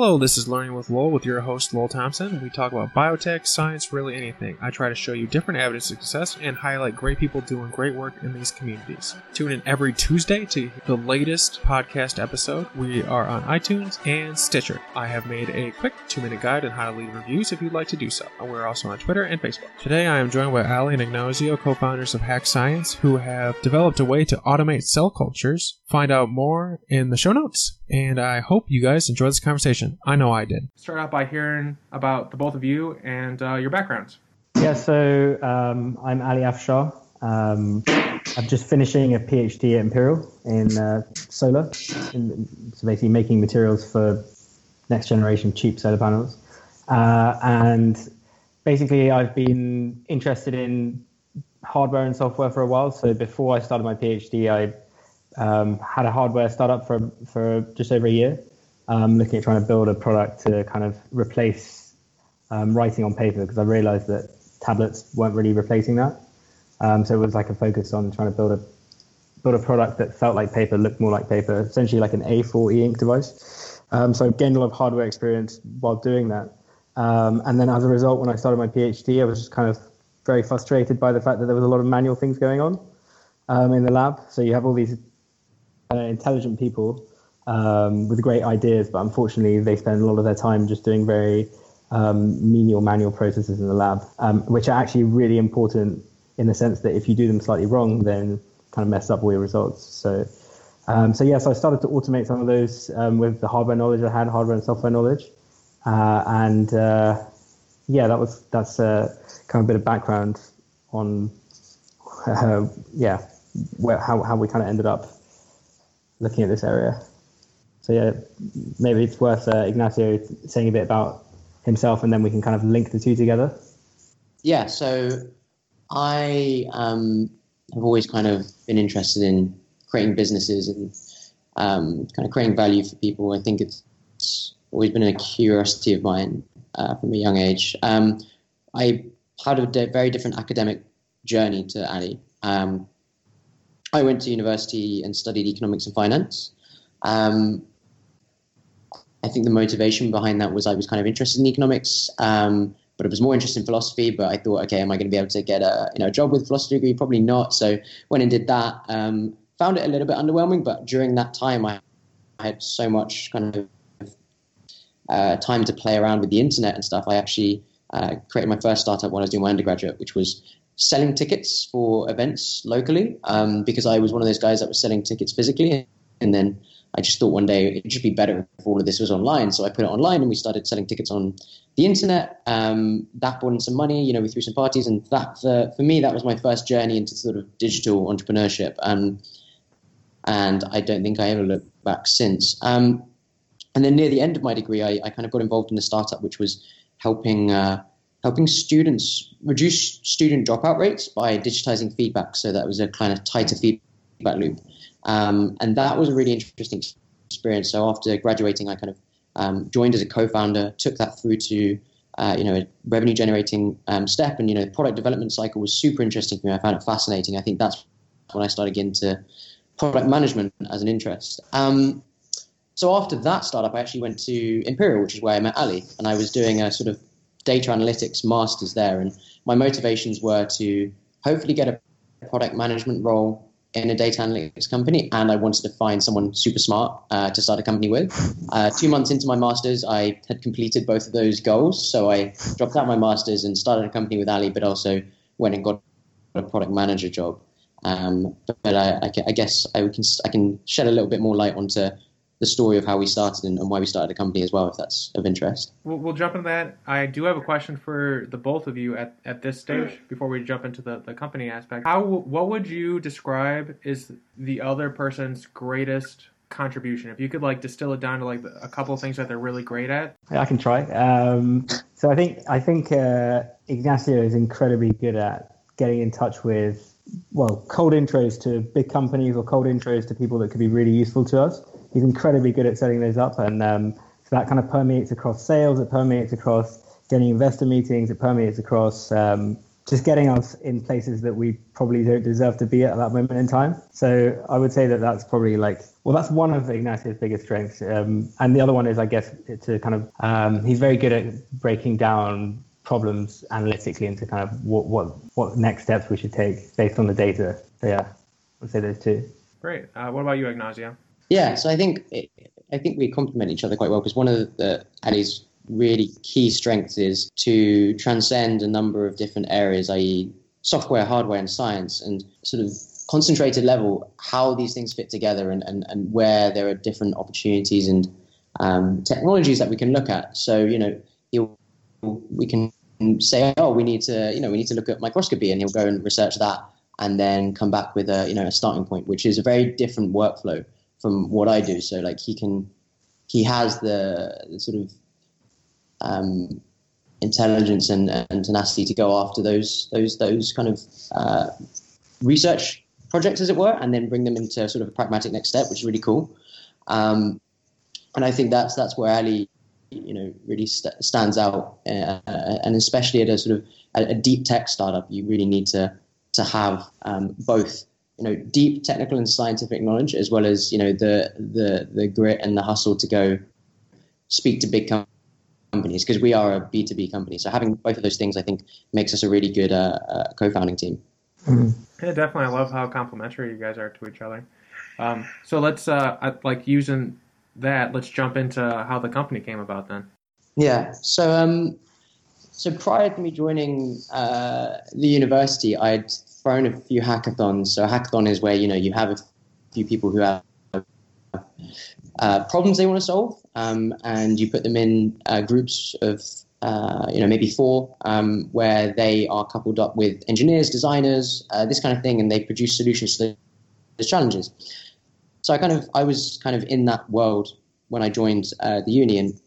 Hello, this is Learning with Lowell with your host Lowell Thompson. We talk about biotech, science, really anything. I try to show you different avenues of success and highlight great people doing great work in these communities. Tune in every Tuesday to the latest podcast episode. We are on iTunes and Stitcher. I have made a quick two minute guide on how to leave reviews if you'd like to do so. We're also on Twitter and Facebook. Today I am joined by Ali and Ignacio, co founders of Hack Science, who have developed a way to automate cell cultures. Find out more in the show notes, and I hope you guys enjoy this conversation. I know I did. Start out by hearing about the both of you and uh, your backgrounds. Yeah, so um, I'm Ali Afshar. Um, I'm just finishing a PhD at Imperial in uh, solar, in, so basically making materials for next generation cheap solar panels. Uh, and basically, I've been interested in hardware and software for a while. So before I started my PhD, I um, had a hardware startup for for just over a year, um, looking at trying to build a product to kind of replace um, writing on paper because I realized that tablets weren't really replacing that. Um, so it was like a focus on trying to build a build a product that felt like paper, looked more like paper, essentially like an A4 e-ink device. Um, so I gained a lot of hardware experience while doing that. Um, and then as a result, when I started my PhD, I was just kind of very frustrated by the fact that there was a lot of manual things going on um, in the lab. So you have all these uh, intelligent people um, with great ideas, but unfortunately, they spend a lot of their time just doing very um, menial manual processes in the lab, um, which are actually really important in the sense that if you do them slightly wrong, then kind of mess up all your results. So, um, so yes, yeah, so I started to automate some of those um, with the hardware knowledge I had, hardware and software knowledge, uh, and uh, yeah, that was that's uh, kind of a bit of background on uh, yeah where, how how we kind of ended up looking at this area. So yeah, maybe it's worth uh, Ignacio saying a bit about himself, and then we can kind of link the two together. Yeah. So I um, have always kind of been interested in creating businesses and um, kind of creating value for people. I think it's, it's always been a curiosity of mine uh, from a young age. Um, I had a very different academic journey to Ali. Um, I went to university and studied economics and finance. Um, I think the motivation behind that was I was kind of interested in economics, um, but it was more interested in philosophy. But I thought, okay, am I going to be able to get a you know a job with a philosophy degree? Probably not. So went and did that. Um, found it a little bit underwhelming, but during that time, I, had so much kind of uh, time to play around with the internet and stuff. I actually uh, created my first startup when I was doing my undergraduate, which was selling tickets for events locally um, because I was one of those guys that was selling tickets physically. And then I just thought one day it'd just be better if all of this was online. So I put it online and we started selling tickets on the internet. Um, that brought in some money, you know, we threw some parties. And that, for, for me, that was my first journey into sort of digital entrepreneurship. Um, and I don't think I ever looked back since. Um, and then near the end of my degree, I, I, kind of got involved in a startup which was helping uh, helping students reduce student dropout rates by digitizing feedback so that was a kind of tighter feedback loop. Um, and that was a really interesting experience. So after graduating, I kind of um, joined as a co-founder, took that through to uh, you know a revenue generating um, step, and you know product development cycle was super interesting for me. I found it fascinating. I think that's when I started getting into product management as an interest. Um, so after that startup, I actually went to Imperial, which is where I met Ali, and I was doing a sort of data analytics masters there. And my motivations were to hopefully get a product management role in a data analytics company, and I wanted to find someone super smart uh, to start a company with. Uh, two months into my masters, I had completed both of those goals, so I dropped out my masters and started a company with Ali, but also went and got a product manager job. Um, but, I, I, I, guess I can I can shed a little bit more light onto the story of how we started and, and, why we started the company as well, if that's of interest. We'll, we'll, jump into that. I do have a question for the both of you at, at this stage before we jump into the, the company aspect. How what would you describe is the other person's greatest contribution? If you could like distill it down to like a couple of things that they're really great at. I can try. Um, so I think I think uh, Ignacio is incredibly good at getting in touch with well cold intros to big companies or cold intros to people that could be really useful to us he's incredibly good at setting those up, and um, so that kind of permeates across sales. It permeates across getting investor meetings. It permeates across um, just getting us in places that we probably don't deserve to be at at that moment in time. So I would say that that's probably like, well, that's one of Ignacio's biggest strengths. Um, and the other one is, I guess, to kind of, um, he's very good at breaking down problems analytically into kind of what, what, what next steps we should take based on the data. So yeah, I'd say those two. Great. Uh, what about you, Ignacio? Yeah, so I think I think we complement each other quite well because one of the, really key strengths is to transcend a number of different areas, i.e., software, hardware, and science, and sort of concentrated level how these things fit together and, and, and where there are different opportunities and um, technologies that we can look at. So, you know, we can say, oh, we need to, you know, we need to look at microscopy, and he'll go and research that, and then come back with a, you know, a starting point, which is a very different workflow from what I do. So, like, he can, he has the, the sort of um, intelligence and, and, tenacity to go after those those those kind of uh, research projects, as it were, and then bring them into sort of a pragmatic next step, which is really cool. Um, and I think that's that's where Ali, you know, really st- stands out, uh, and especially at a sort of a, a, deep tech startup, you really need to to have um, both, you know, deep technical and scientific knowledge, as well as you know the the the grit and the hustle to go speak to big companies companies because we are a B2B company. So having both of those things, I think, makes us a really good uh, uh, co-founding team. Mm-hmm. Yeah, definitely. I love how complementary you guys are to each other. Um, so let's, uh, like using that, let's jump into how the company came about then. Yeah. So, um, so prior to me joining uh, the university, I'd thrown a few hackathons. So a hackathon is where, you know, you have a few people who have uh, problems they want to solve, um, and you put them in uh, groups of uh, you know maybe four, um, where they are coupled up with engineers, designers, uh, this kind of thing, and they produce solutions to those challenges. So I kind of I was kind of in that world when I joined uh, the union.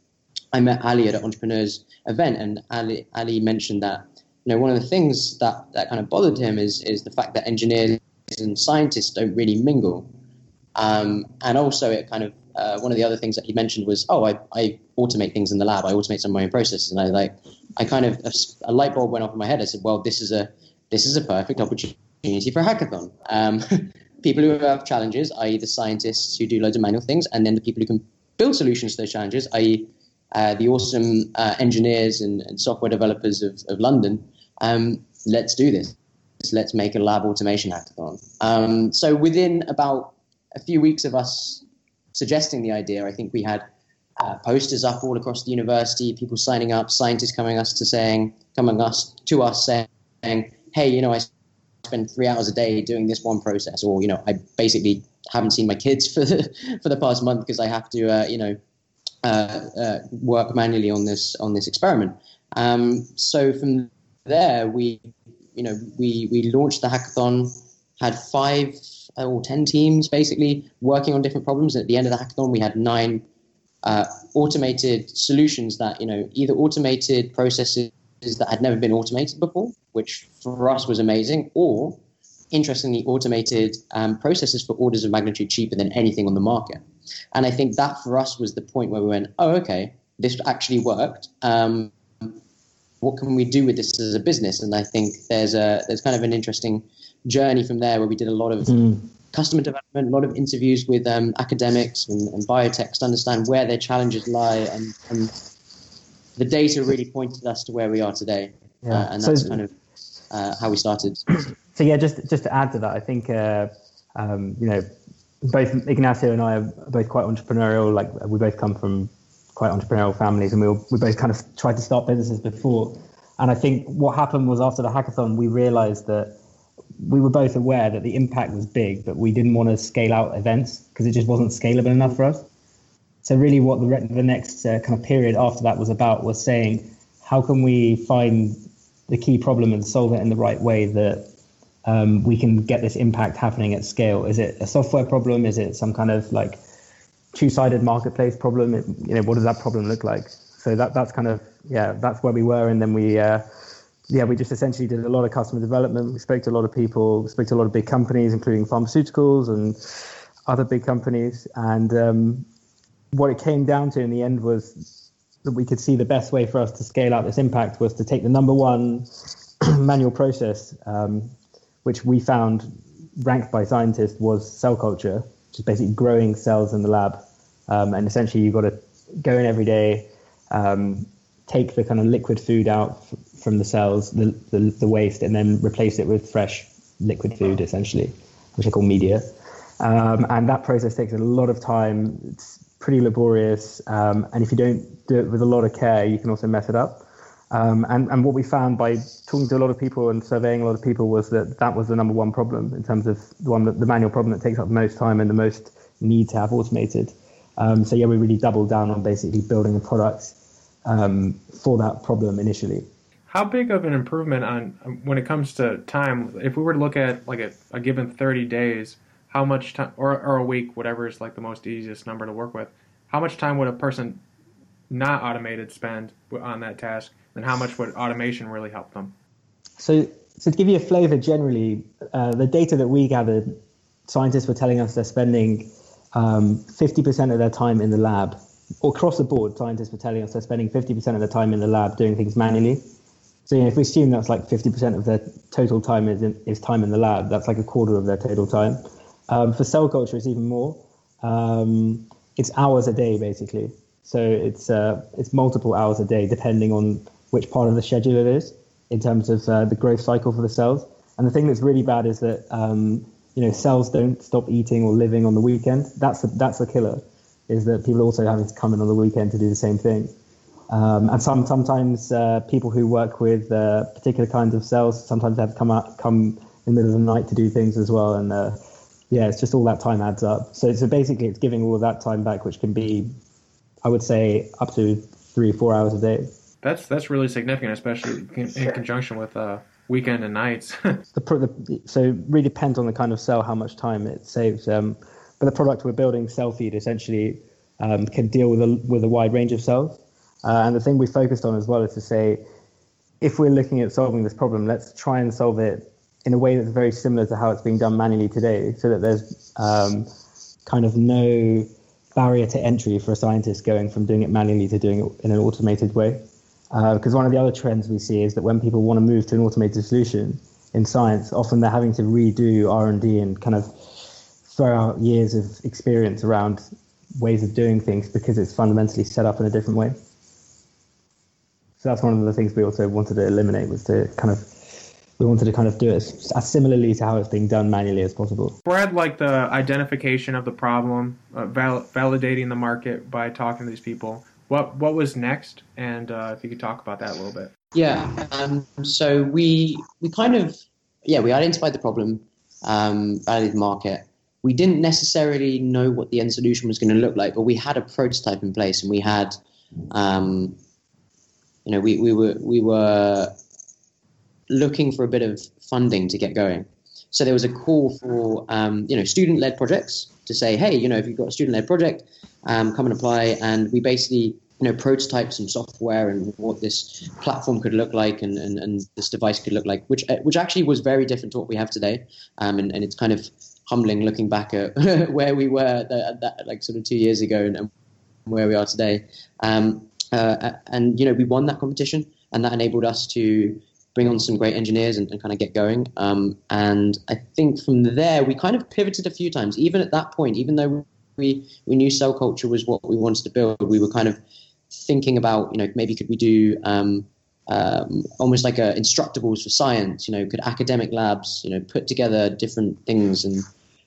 I met Ali at an entrepreneurs event, and Ali Ali mentioned that you know one of the things that that kind of bothered him is is the fact that engineers and scientists don't really mingle. Um, and also, it kind of uh, one of the other things that he mentioned was, oh, I, I automate things in the lab. I automate some of my own processes, and I like, I kind of a, light bulb went off in my head. I said, well, this is a this is a perfect opportunity for a hackathon. Um, people who have challenges, i.e., the scientists who do loads of manual things, and then the people who can build solutions to those challenges, i.e., uh, the awesome uh, engineers and, and, software developers of, of London. Um, let's do this. Let's make a lab automation hackathon. Um, so within about a few weeks of us suggesting the idea. I think we had uh, posters up all across the university, people signing up, scientists coming us to saying, coming us to us saying, "Hey, you know, I spend three hours a day doing this one process," or you know, I basically haven't seen my kids for the, for the past month because I have to, uh, you know, uh, uh, work manually on this on this experiment. Um, so from there, we, you know, we we launched the hackathon, had five or 10 teams basically working on different problems. At the end of the hackathon, we had nine uh, automated solutions that, you know, either automated processes that had never been automated before, which for us was amazing, or interestingly, automated um, processes for orders of magnitude cheaper than anything on the market. And I think that for us was the point where we went, oh, okay, this actually worked. Um, what can we do with this as a business? And I think there's a there's kind of an interesting journey from there where we did a lot of mm. customer development, a lot of interviews with um, academics and, and biotechs to understand where their challenges lie. And, and, the data really pointed us to where we are today. Yeah. Uh, and that's so, kind of uh, how we started. So, yeah, just, just to add to that, I think, uh, um, you know, both Ignacio and I are both quite entrepreneurial. Like, we both come from quite entrepreneurial families and we, we both kind of tried to start businesses before. And I think what happened was after the hackathon, we realized that we were both aware that the impact was big, but we didn't want to scale out events because it just wasn't scalable enough for us. So really, what the the next uh, kind of period after that was about was saying, how can we find the key problem and solve it in the right way that um, we can get this impact happening at scale? Is it a software problem? Is it some kind of like two-sided marketplace problem? It, you know, what does that problem look like? So that that's kind of yeah, that's where we were, and then we. Uh, yeah, we just essentially did a lot of customer development. We spoke to a lot of people, we spoke to a lot of big companies, including pharmaceuticals and other big companies. And um, what it came down to in the end was that we could see the best way for us to scale out this impact was to take the number one manual process, um, which we found ranked by scientists was cell culture, which is basically growing cells in the lab. Um, and essentially, you've got to go in every day, um, take the kind of liquid food out f- from the cells, the, the, the, waste, and then replace it with fresh liquid food, essentially, which I call media. Um, and that process takes a lot of time. It's pretty laborious. Um, and if you don't do it with a lot of care, you can also mess it up. Um, and, and what we found by talking to a lot of people and surveying a lot of people was that that was the number one problem in terms of the one that the manual problem that takes up the most time and the most need to have automated. Um, so yeah, we really doubled down on basically building a product um, for that problem initially. How big of an improvement on when it comes to time? If we were to look at like a, a given 30 days, how much time, or, or a week, whatever is like the most easiest number to work with, how much time would a person not automated spend on that task, and how much would automation really help them? So, so to give you a flavor, generally, uh, the data that we gathered, scientists were telling us they're spending um, 50% of their time in the lab, across the board, scientists were telling us they're spending 50% of their time in the lab doing things manually. So you know, if we assume that's like 50% of their total time is, in, is time in the lab, that's like a quarter of their total time. Um, for cell culture, it's even more. Um, it's hours a day, basically. So it's uh, it's multiple hours a day, depending on which part of the schedule it is in terms of uh, the growth cycle for the cells. And the thing that's really bad is that um, you know cells don't stop eating or living on the weekend. That's the, that's the killer. Is that people also having to come in on the weekend to do the same thing. Um, and some sometimes uh, people who work with uh, particular kinds of cells sometimes have to come out come in the middle of the night to do things as well. And uh, yeah, it's just all that time adds up. So, so basically, it's giving all of that time back, which can be, I would say, up to three four hours a day. That's that's really significant, especially in, in conjunction with uh, weekend and nights. the, the, so it really depends on the kind of cell, how much time it saves. Um, but the product we're building, CellFeed, essentially um, can deal with a with a wide range of cells. Uh, and the thing we focused on as well is to say, if we're looking at solving this problem, let's try and solve it in a way that's very similar to how it's being done manually today, so that there's um, kind of no barrier to entry for a scientist going from doing it manually to doing it in an automated way. Because uh, one of the other trends we see is that when people want to move to an automated solution in science, often they're having to redo R&D and kind of throw out years of experience around ways of doing things because it's fundamentally set up in a different way. So that's one of the things we also wanted to eliminate was to kind of we wanted to kind of do it as, similarly to how it's being done manually as possible. Brad, like the identification of the problem, uh, val- validating the market by talking to these people. What what was next? And uh, if you could talk about that a little bit. Yeah. Um, so we we kind of yeah we identified the problem, um, the market. We didn't necessarily know what the end solution was going to look like, but we had a prototype in place, and we had, um, you know, we, we were we were looking for a bit of funding to get going. So there was a call for um, you know student-led projects to say, hey, you know, if you've got a student-led project, um, come and apply. And we basically you know prototyped some software and what this platform could look like and, and, and this device could look like, which which actually was very different to what we have today. Um, and, and it's kind of humbling looking back at where we were that, that, like sort of two years ago and, and where we are today. Um, uh, and you know we won that competition, and that enabled us to bring on some great engineers and, and kind of get going. Um, and I think from there, we kind of pivoted a few times. Even at that point, even though we, we knew cell culture was what we wanted to build, we were kind of thinking about, you know, maybe could we do um, um, almost like a instructables for science? You know, could academic labs, you know, put together different things and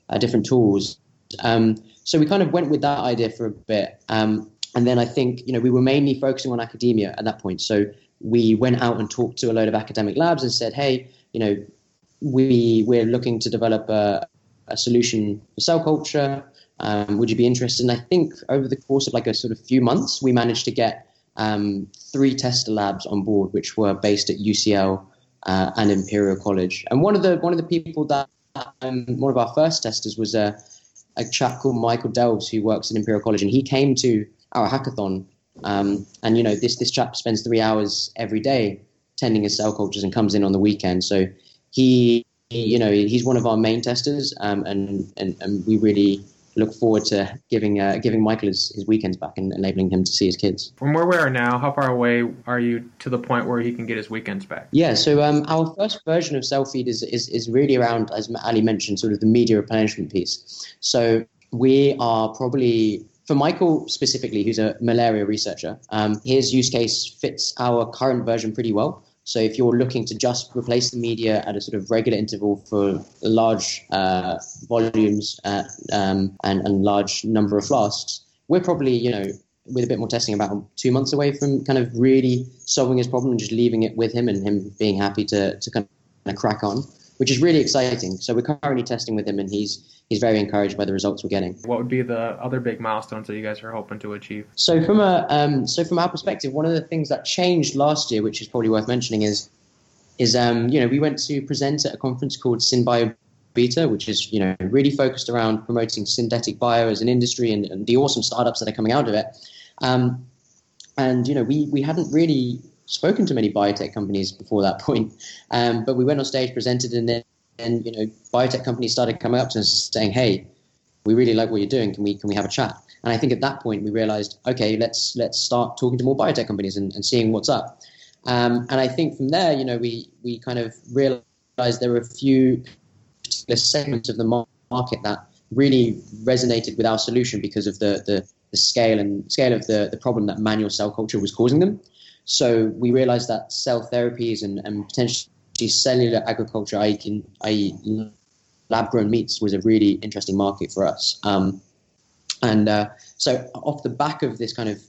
uh, different tools? Um, so we kind of went with that idea for a bit. Um, and then I think, you know, we were mainly focusing on academia at that point. So we went out and talked to a load of academic labs and said, hey, you know, we we're looking to develop a, a solution for cell culture. Um, would you be interested? And I think over the course of like a sort of few months, we managed to get um, three tester labs on board, which were based at UCL uh, and Imperial College. And one of the one of the people that um, one of our first testers was a, a chap called Michael Delves who works at Imperial College, and he came to our hackathon um, and you know, this this chap spends three hours every day tending his cell cultures and comes in on the weekend. So he, he you know, he's one of our main testers, um, and, and and we really look forward to giving uh, giving Michael his, his weekends back and enabling him to see his kids. From where we are now, how far away are you to the point where he can get his weekends back? Yeah, so um, our first version of Cellfeed is, is is really around, as Ali mentioned, sort of the media replenishment piece. So we are probably for Michael specifically, who's a malaria researcher, um, his use case fits our current version pretty well. So if you're looking to just replace the media at a sort of regular interval for large uh, volumes uh, um, and, and large number of flasks, we're probably, you know, with a bit more testing, about two months away from kind of really solving his problem and just leaving it with him and him being happy to, to kind of crack on, which is really exciting. So we're currently testing with him and he's he's very encouraged by the results we're getting. What would be the other big milestones that you guys are hoping to achieve? So from a um, so from our perspective, one of the things that changed last year, which is probably worth mentioning, is is um, you know we went to present at a conference called SynBio Beta, which is you know really focused around promoting synthetic bio as an industry and, and the awesome startups that are coming out of it. Um, and you know we we hadn't really spoken to many biotech companies before that point, um, but we went on stage, presented, and then and you know biotech companies started coming up to us saying, "Hey, we really like what you're doing. Can we can we have a chat?" And I think at that point we realized, okay, let's let's start talking to more biotech companies and, and seeing what's up. Um, and I think from there, you know, we we kind of realized there were a few particular segments of the market that really resonated with our solution because of the the, the scale and scale of the, the problem that manual cell culture was causing them. So we realized that cell therapies and, and potentially cellular agriculture, i.e., i.e. lab grown meats, was a really interesting market for us. Um, and uh, so, off the back of this kind of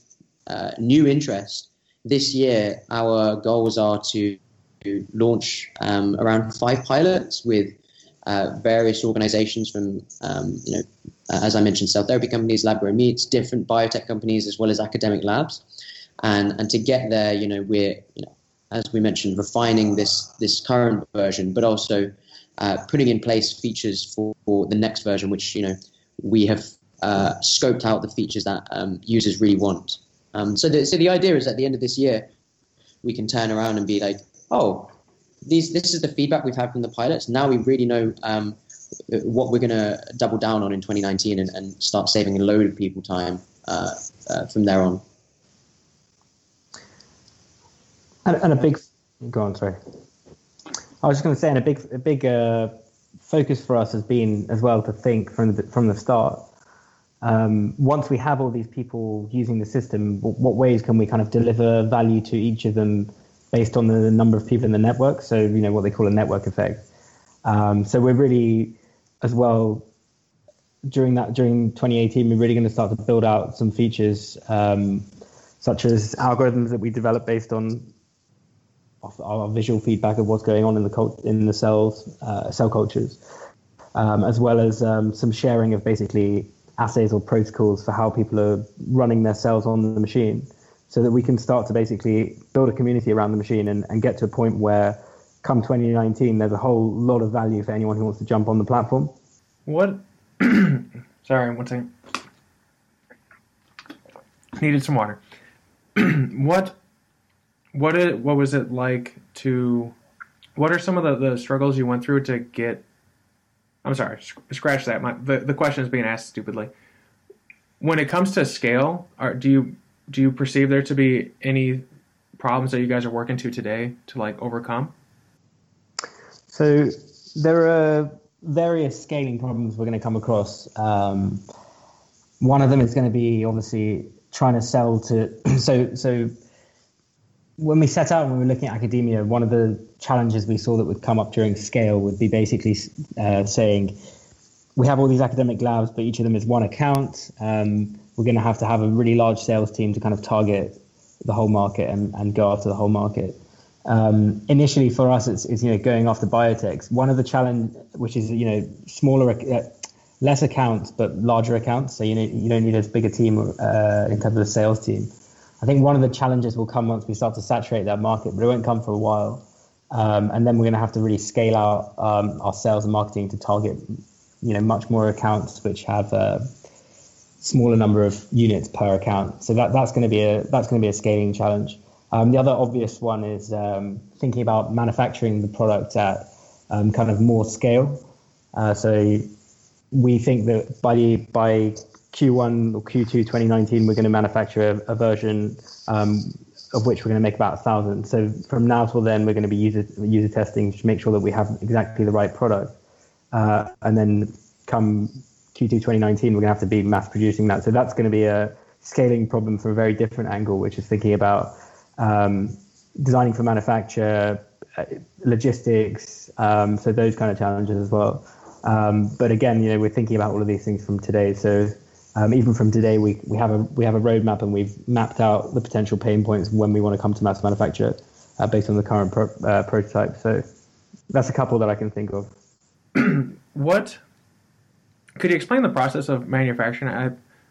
uh, new interest, this year our goals are to, launch um, around five pilots with uh, various organizations from, um, you know, as I mentioned, cell therapy companies, lab grown meats, different biotech companies, as well as academic labs. And, and to get there, you know, we're you know, as we mentioned, refining this this current version, but also uh, putting in place features for, for, the next version, which you know we have uh, scoped out the features that um, users really want. Um, so, the, so the idea is at the end of this year, we can turn around and be like, oh, these this is the feedback we've had from the pilots. Now we really know um, what we're going to double down on in 2019 and, and, start saving a load of people time uh, uh from there on. And, and a big, go on, sorry. I was just going to say, and a big, a big uh, focus for us has been as well to think from the, from the start. Um, once we have all these people using the system, what ways can we kind of deliver value to each of them based on the number of people in the network? So you know what they call a network effect. Um, so we're really, as well, during that during 2018, we're really going to start to build out some features um, such as algorithms that we develop based on our visual feedback of what's going on in the cult- in the cells, uh, cell cultures, um, as well as um, some sharing of basically assays or protocols for how people are running their cells on the machine, so that we can start to basically build a community around the machine and, and get to a point where, come 2019, there's a whole lot of value for anyone who wants to jump on the platform. What? Sorry, one second. Needed some water. what what it what was it like to what are some of the, the struggles you went through to get i'm sorry scratch that. My, the, the question is being asked stupidly. When it comes to scale are, do you do you perceive there to be any problems that you guys are working to today to like overcome? So there are various scaling problems we're going to come across. Um, one of them is going to be obviously trying to sell to so so when we set out and we were looking at academia, one of the challenges we saw that would come up during scale would be basically uh, saying we have all these academic labs, but each of them is one account. Um, we're going to have to have a really large sales team to kind of target the whole market and, and go after the whole market. Um, initially, for us, it's, it's, you know going after biotechs. One of the challenge, which is you know smaller, uh, less accounts but larger accounts. So you know you don't need as big a team uh, in terms of the sales team. I think one of the challenges will come once we start to saturate that market, but it won't come for a while. Um, and then we're going to have to really scale out um, our sales and marketing to target, you know, much more accounts which have a smaller number of units per account. So that, that's going to be a that's going to be a scaling challenge. Um, the other obvious one is um, thinking about manufacturing the product at um, kind of more scale. Uh, so we think that by by Q1 or Q2 2019, we're going to manufacture a, a version um, of which we're going to make about a thousand. So from now till then, we're going to be user user testing to make sure that we have exactly the right product. Uh, and then come Q2 2019, we're going to have to be mass producing that. So that's going to be a scaling problem from a very different angle, which is thinking about um, designing for manufacture, uh, logistics, um, so those kind of challenges as well. Um, but again, you know, we're thinking about all of these things from today. So um, even from today, we, we have a we have a roadmap and we've mapped out the potential pain points when we want to come to mass manufacture uh, based on the current pro, uh, prototype. So that's a couple that I can think of. what could you explain the process of manufacturing? I,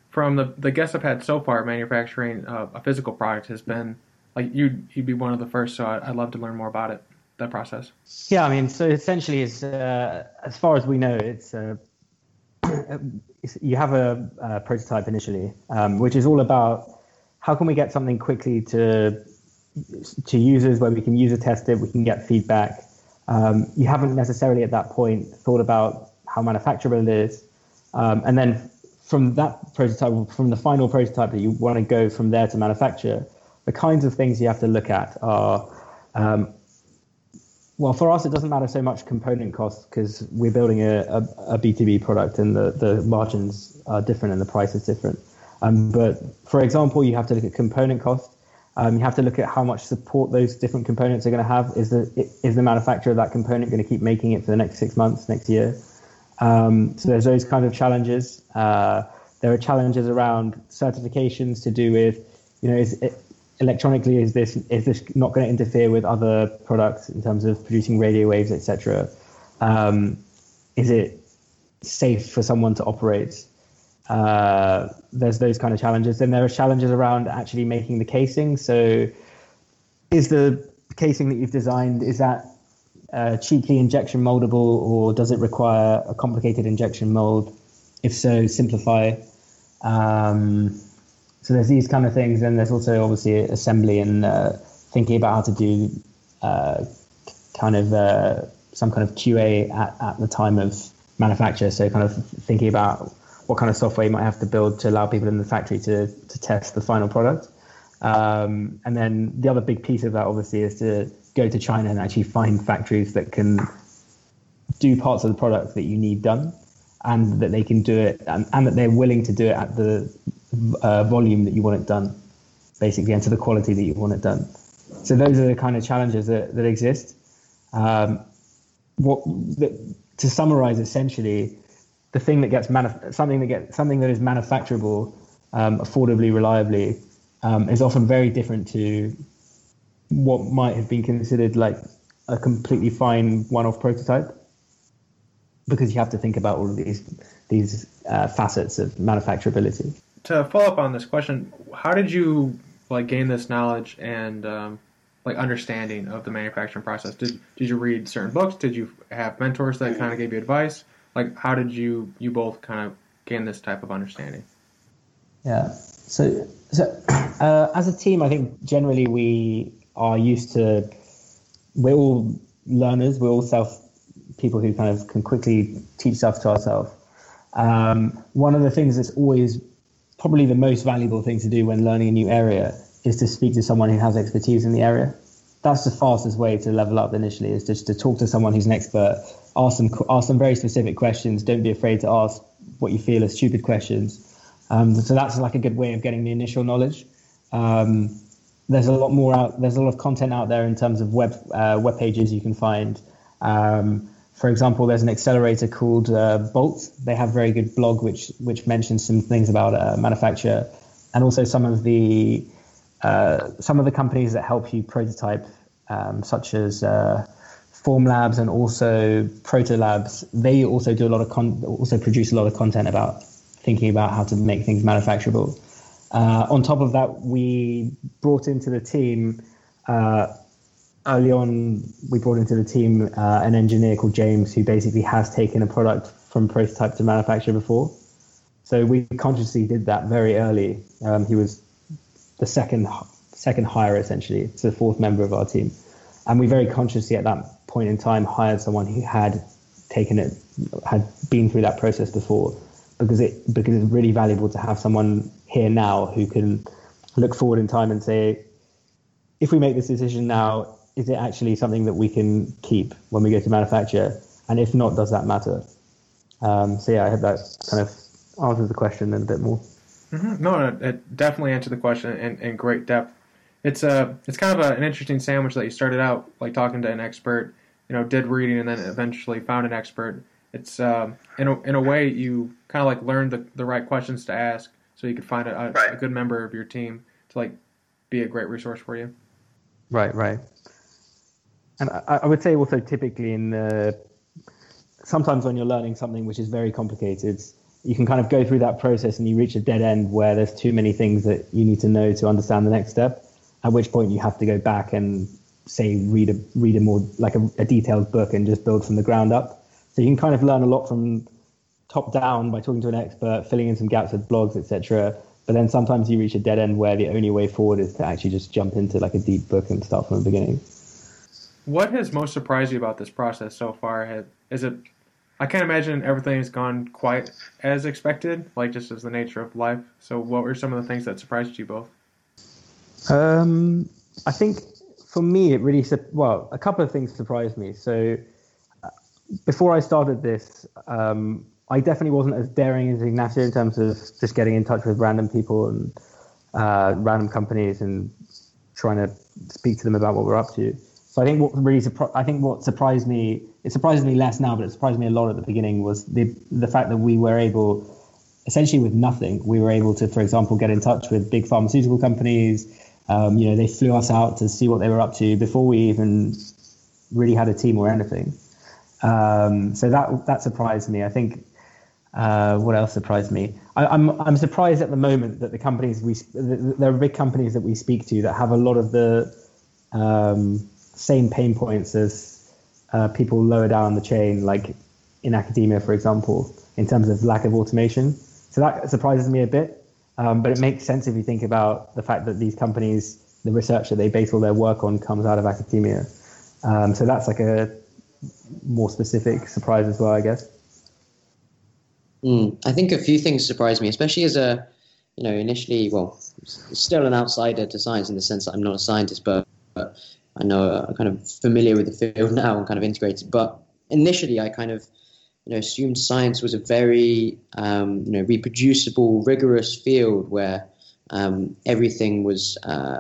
from the the guests I've had so far, manufacturing uh, a physical product has been like you you'd be one of the first. So I, would love to learn more about it. That process. Yeah, I mean, so essentially, is uh, as far as we know, it's uh, you have a, a prototype initially, um, which is all about how can we get something quickly to to users where we can user test it, we can get feedback. Um, you haven't necessarily at that point thought about how manufacturable it is, um, and then from that prototype, from the final prototype that you want to go from there to manufacture, the kinds of things you have to look at are um, well, for us, it doesn't matter so much component costs because we're building a a, a, B2B product and the, the margins are different and the price is different. Um, but for example, you have to look at component cost. Um, you have to look at how much support those different components are going to have. Is the is the manufacturer of that component going to keep making it for the next six months, next year? Um, so there's those kind of challenges. Uh, there are challenges around certifications to do with, you know, is electronically is this is this not going to interfere with other products in terms of producing radio waves etc um, is it safe for someone to operate? Uh, there's those kind of challenges. Then there are challenges around actually making the casing. So is the casing that you've designed is that uh, cheaply injection moldable or does it require a complicated injection mold? If so simplify. Um, so there's these kind of things, and there's also obviously assembly and uh, thinking about how to do uh, kind of uh, some kind of QA at, at the time of manufacture. So kind of thinking about what kind of software you might have to build to allow people in the factory to to test the final product. Um, and then the other big piece of that obviously is to go to China and actually find factories that can do parts of the product that you need done and that they can do it and, and that they're willing to do it at the uh, volume that you want it done, basically, and to the quality that you want it done. So those are the kind of challenges that, that exist. Um, what the, to summarize, essentially, the thing that gets manuf- something that gets something that is manufacturable um, affordably, reliably, um, is often very different to what might have been considered like a completely fine one-off prototype because you have to think about all of these these uh, facets of manufacturability to follow up on this question, how did you like gain this knowledge and um, like understanding of the manufacturing process? Did did you read certain books? Did you have mentors that kind of gave you advice? Like, how did you you both kind of gain this type of understanding? Yeah. So so uh, as a team, I think generally we are used to. We're all learners. We're all self people who kind of can quickly teach stuff to ourselves. Um, one of the things that's always probably the most valuable thing to do when learning a new area is to speak to someone who has expertise in the area. That's the fastest way to level up initially is just to talk to someone who's an expert, ask them ask them very specific questions. Don't be afraid to ask what you feel are stupid questions. Um, so that's like a good way of getting the initial knowledge. Um, there's a lot more out. There's a lot of content out there in terms of web uh, web pages you can find. Um, for example, there's an accelerator called uh, Bolt. They have very good blog which which mentions some things about uh, manufacture, and also some of the uh, some of the companies that help you prototype, um, such as uh, Formlabs and also Protolabs. They also do a lot of con- also produce a lot of content about thinking about how to make things manufacturable. Uh, on top of that, we brought into the team uh, early on, we brought into the team uh, an engineer called James who basically has taken a product from prototype to manufacture before. So we consciously did that very early. Um, he was the second second hire essentially, it's the fourth member of our team, and we very consciously at that point in time hired someone who had taken it had been through that process before because it because it's really valuable to have someone here now who can look forward in time and say, if we make this decision now, is it actually something that we can keep when we go to manufacture? And if not, does that matter? Um, so yeah, I hope that kind of answers the question in a bit more. Mm-hmm. No, it, it, definitely answered the question in, in great depth. It's a it's kind of a, an interesting sandwich that you started out like talking to an expert, you know, did reading and then eventually found an expert. It's uh, in a, in a way you kind of like learned the, the right questions to ask so you could find a, a, right. a good member of your team to like be a great resource for you. Right, right. And I, I would say also typically in the sometimes when you're learning something which is very complicated, you can kind of go through that process and you reach a dead end where there's too many things that you need to know to understand the next step. At which point you have to go back and say read a read a more like a, a detailed book and just build from the ground up. So you can kind of learn a lot from top down by talking to an expert, filling in some gaps with blogs, etc. But then sometimes you reach a dead end where the only way forward is to actually just jump into like a deep book and start from the beginning. What has most surprised you about this process so far? Is it? I can't imagine everything has gone quite as expected, like just as the nature of life. So, what were some of the things that surprised you both? Um, I think for me, it really well, a couple of things surprised me. So, uh, before I started this, um, I definitely wasn't as daring as Ignacio in terms of just getting in touch with random people and uh, random companies and trying to speak to them about what we're up to. So I think what really surpri- I think what surprised me it surprises me less now, but it surprised me a lot at the beginning was the the fact that we were able essentially with nothing we were able to, for example, get in touch with big pharmaceutical companies. Um, you know, they flew us out to see what they were up to before we even really had a team or anything. Um, so that that surprised me. I think uh, what else surprised me? I, am I'm, I'm surprised at the moment that the companies we there are big companies that we speak to that have a lot of the um, same pain points as uh, people lower down the chain, like in academia, for example, in terms of lack of automation. So that surprises me a bit, um, but it makes sense if you think about the fact that these companies, the research that they base all their work on, comes out of academia. Um, so that's like a more specific surprise as well, I guess. Mm, I think a few things surprised me, especially as a, you know, initially, well, still an outsider to science in the sense that I'm not a scientist, but, but I know I'm uh, kind of familiar with the field now and kind of integrated. But initially, I kind of, you know, assumed science was a very, um, you know, reproducible, rigorous field where um, everything was, uh,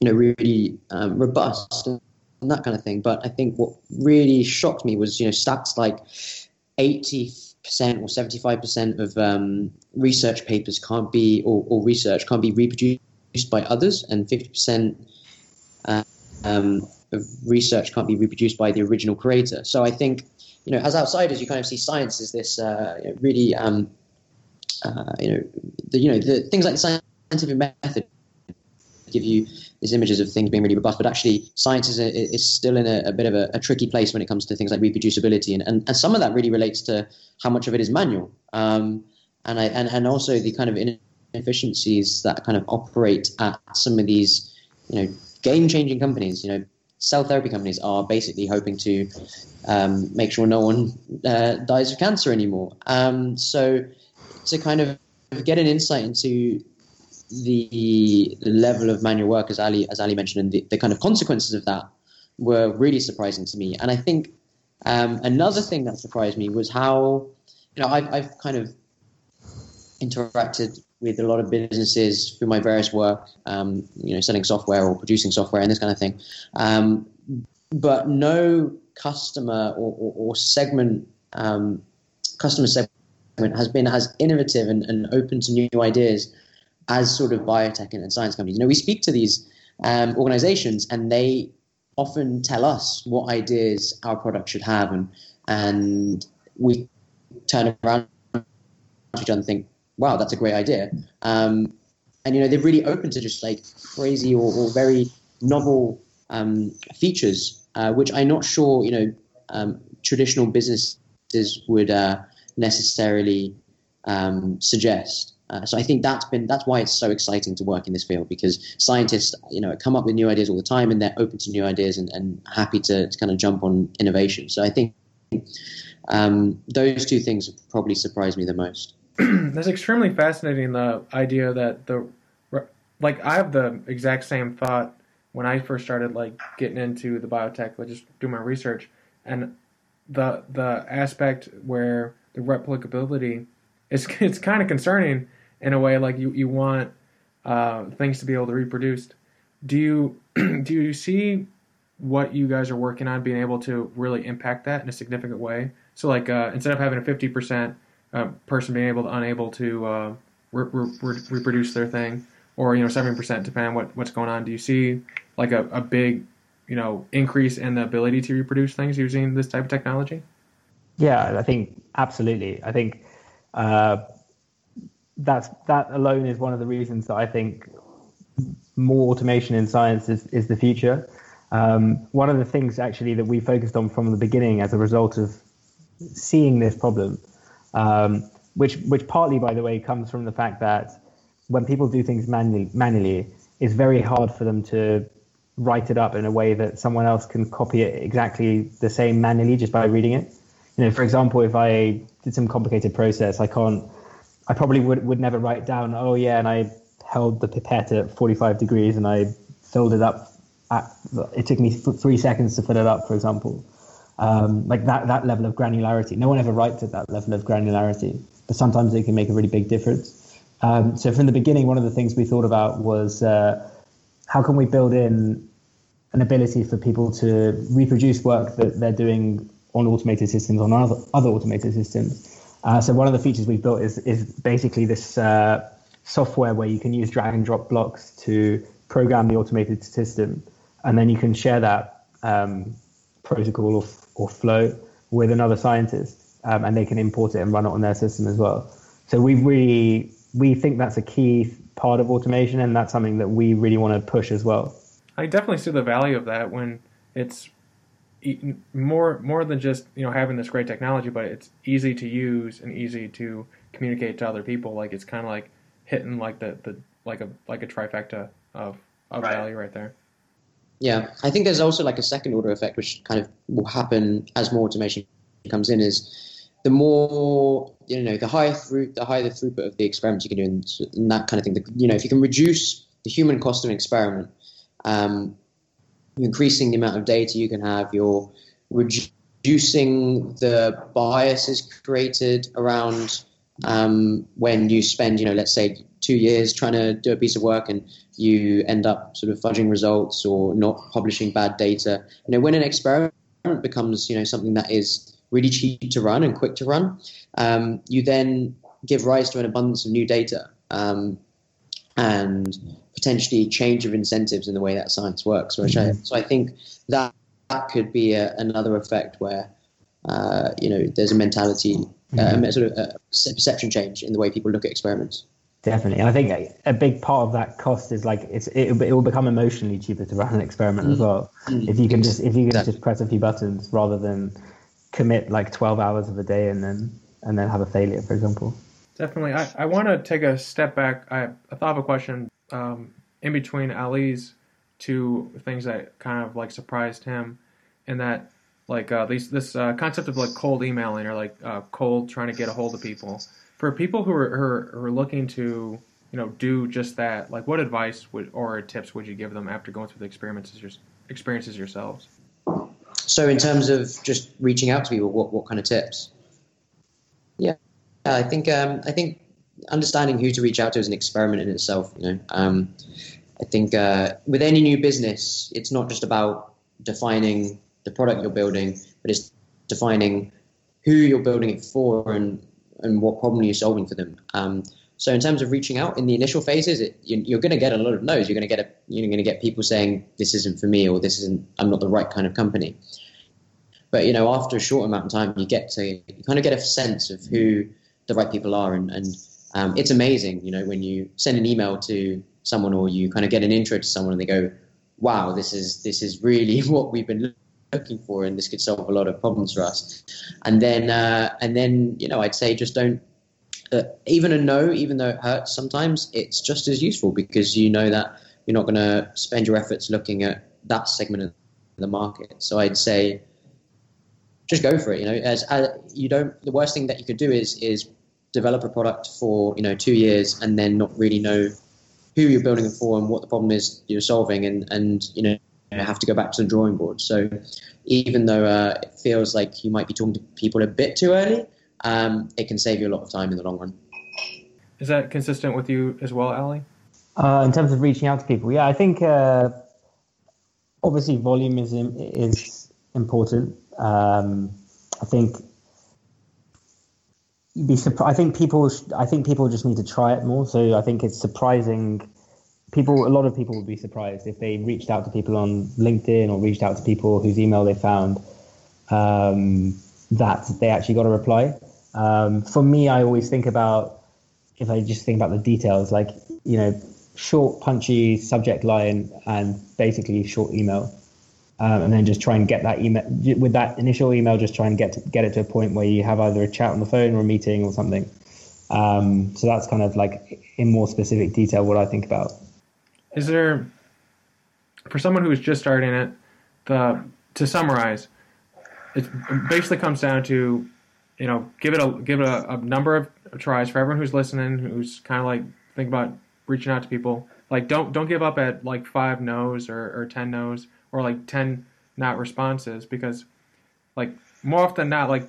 you know, really um, robust and that kind of thing. But I think what really shocked me was, you know, stats like 80 percent or 75% of um, research papers can't be or, or, research can't be reproduced by others and 50% uh, um, research can't be reproduced by the original creator. So i think you know as outsiders you kind of see science as this uh, really um, uh, you know the, you know the things like the scientific method give you these images of things being really robust, but actually science is, a, is still in a, a bit of a, a, tricky place when it comes to things like reproducibility, and, and, and some of that really relates to how much of it is manual, um, and I and, and also the kind of inefficiencies that kind of operate at some of these, you know, game-changing companies. You know, cell therapy companies are basically hoping to um, make sure no one uh, dies of cancer anymore. Um, so to kind of get an insight into the, the level of manual work, as Ali as Ali mentioned, and the, the kind of consequences of that were really surprising to me. And I think um, another thing that surprised me was how you know I've, I've kind of interacted with a lot of businesses through my various work, um, you know, selling software or producing software and this kind of thing. Um, but no customer or, or, or segment, um, customer segment has been as innovative and, and, open to new ideas as sort of biotech and, science companies. You know, we speak to these um, organizations and they often tell us what ideas our product should have, and and we turn around to each other and think, wow, that's a great idea. Um, and you know, they're really open to just like crazy or, or very novel um, features, uh, which I'm not sure you know um, traditional businesses would uh, necessarily um, suggest. Uh, so I think that's been that's why it's so exciting to work in this field because scientists, you know, come up with new ideas all the time and they're open to new ideas and, and happy to, to kind of jump on innovation. So I think Um, those two things have probably surprised me the most. That's extremely fascinating. The idea that the like I have the exact same thought when I first started like getting into the biotech, like just do my research, and the the aspect where the replicability is it's kind of concerning in a way. Like you you want uh, things to be able to reproduce. Do you do you see what you guys are working on being able to really impact that in a significant way? So like uh, instead of having a fifty percent uh, person being able to unable to uh, re- re- reproduce their thing, or you know seventy percent depending on what, what's going on. Do you see like a, a big you know increase in the ability to reproduce things using this type of technology? Yeah, I think absolutely. I think uh, that's that alone is one of the reasons that I think more automation in science is, is the future. Um, one of the things actually that we focused on from the beginning as a result of seeing this problem, um, which which partly, by the way, comes from the fact that when people do things manually, manually, it's very hard for them to write it up in a way that someone else can copy it exactly the same manually just by reading it. You know, for example, if I did some complicated process, I can't. I probably would would never write down. Oh yeah, and I held the pipette at 45 degrees and I filled it up. At, it took me three seconds to fill it up, for example. Um, like that that level of granularity. No one ever writes at that level of granularity, but sometimes it can make a really big difference. Um, so from the beginning, one of the things we thought about was uh, how can we build in an ability for people to reproduce work that they're doing on automated systems on other, other automated systems. Uh, so one of the features we've built is is basically this uh, software where you can use drag and drop blocks to program the automated system, and then you can share that um, protocol or, or Float with another scientist, um, and they can import it and run it on their system as well. So we've really we think that's a key part of automation, and that's something that we really want to push as well. I definitely see the value of that when it's more more than just you know having this great technology, but it's easy to use and easy to communicate to other people. Like it's kind of like hitting like the, the like a like a trifecta of of right. value right there. Yeah, I think there's also like a second order effect which kind of will happen as more automation comes in is the more you know, the higher through the higher the throughput of the experiments you can do, and, and that kind of thing. The, you know, if you can reduce the human cost of an experiment, um, increasing the amount of data you can have. You're reducing the biases created around um, when you spend, you know, let's say two years trying to do a piece of work and you end up sort of fudging results or not publishing bad data. You know, when an experiment becomes, you know, something that is really cheap to run and quick to run, um, you then give rise to an abundance of new data um, and potentially change of incentives in the way that science works. Which I, so I think that, that could be a, another effect where uh, you know there's a mentality, mm-hmm. uh, sort of a perception change in the way people look at experiments. Definitely, and I think a, a big part of that cost is like it's it, it will become emotionally cheaper to run an experiment as well. Mm-hmm. if you can just if you can exactly. just press a few buttons rather than commit like 12 hours of a day and then and then have a failure for example. Definitely. I, I want to take a step back. I, I thought of a question um, in between ali's two things that kind of like surprised him and that like uh, these, this uh, concept of like cold emailing or like uh, cold trying to get a hold of people for people who are, who are, looking to you know do just that like what advice would or tips would you give them after going through the experiences experiences yourselves so in terms of just reaching out to people, what, what kind of tips? Yeah, I think um, I think understanding who to reach out to is an experiment in itself. You know, um, I think uh, with any new business, it's not just about defining the product you're building, but it's defining who you're building it for and and what problem you're solving for them. Um, so in terms of reaching out in the initial phases, it, you, are going to get a lot of no's. You're going to get a, you're going to get people saying this isn't for me or this isn't I'm not the right kind of company. But you know, after a short amount of time, you get to you kind of get a sense of who the right people are, and, and um, it's amazing. You know, when you send an email to someone or you kind of get an intro to someone, and they go, "Wow, this is this is really what we've been looking for, and this could solve a lot of problems for us." And then uh, and then you know, I'd say just don't uh, even a no, even though it hurts sometimes, it's just as useful because you know that you're not going to spend your efforts looking at that segment of the market. So I'd say just go for it. You know, as, as you don't, the worst thing that you could do is is develop a product for you know two years and then not really know who you're building it for and what the problem is you're solving, and and you know have to go back to the drawing board. So even though uh, it feels like you might be talking to people a bit too early, um, it can save you a lot of time in the long run. Is that consistent with you as well, Ali? Uh, in terms of reaching out to people, yeah, I think uh, obviously volume is is important. Um, I think you'd be surprised. I think people. I think people just need to try it more. So I think it's surprising. People, a lot of people would be surprised if they reached out to people on LinkedIn or reached out to people whose email they found um, that they actually got a reply. Um, for me, I always think about if I just think about the details, like you know, short, punchy subject line and basically short email um, and then just try and get that email with that initial email. Just try and get to, get it to a point where you have either a chat on the phone or a meeting or something. Um, so that's kind of like in more specific detail what I think about. Is there for someone who is just starting it, the to summarize, it basically comes down to you know give it a give it a, a number of tries for everyone who's listening, who's kind of like think about reaching out to people. Like don't don't give up at like five no's or, or ten no's or like 10 not responses because like more often than not like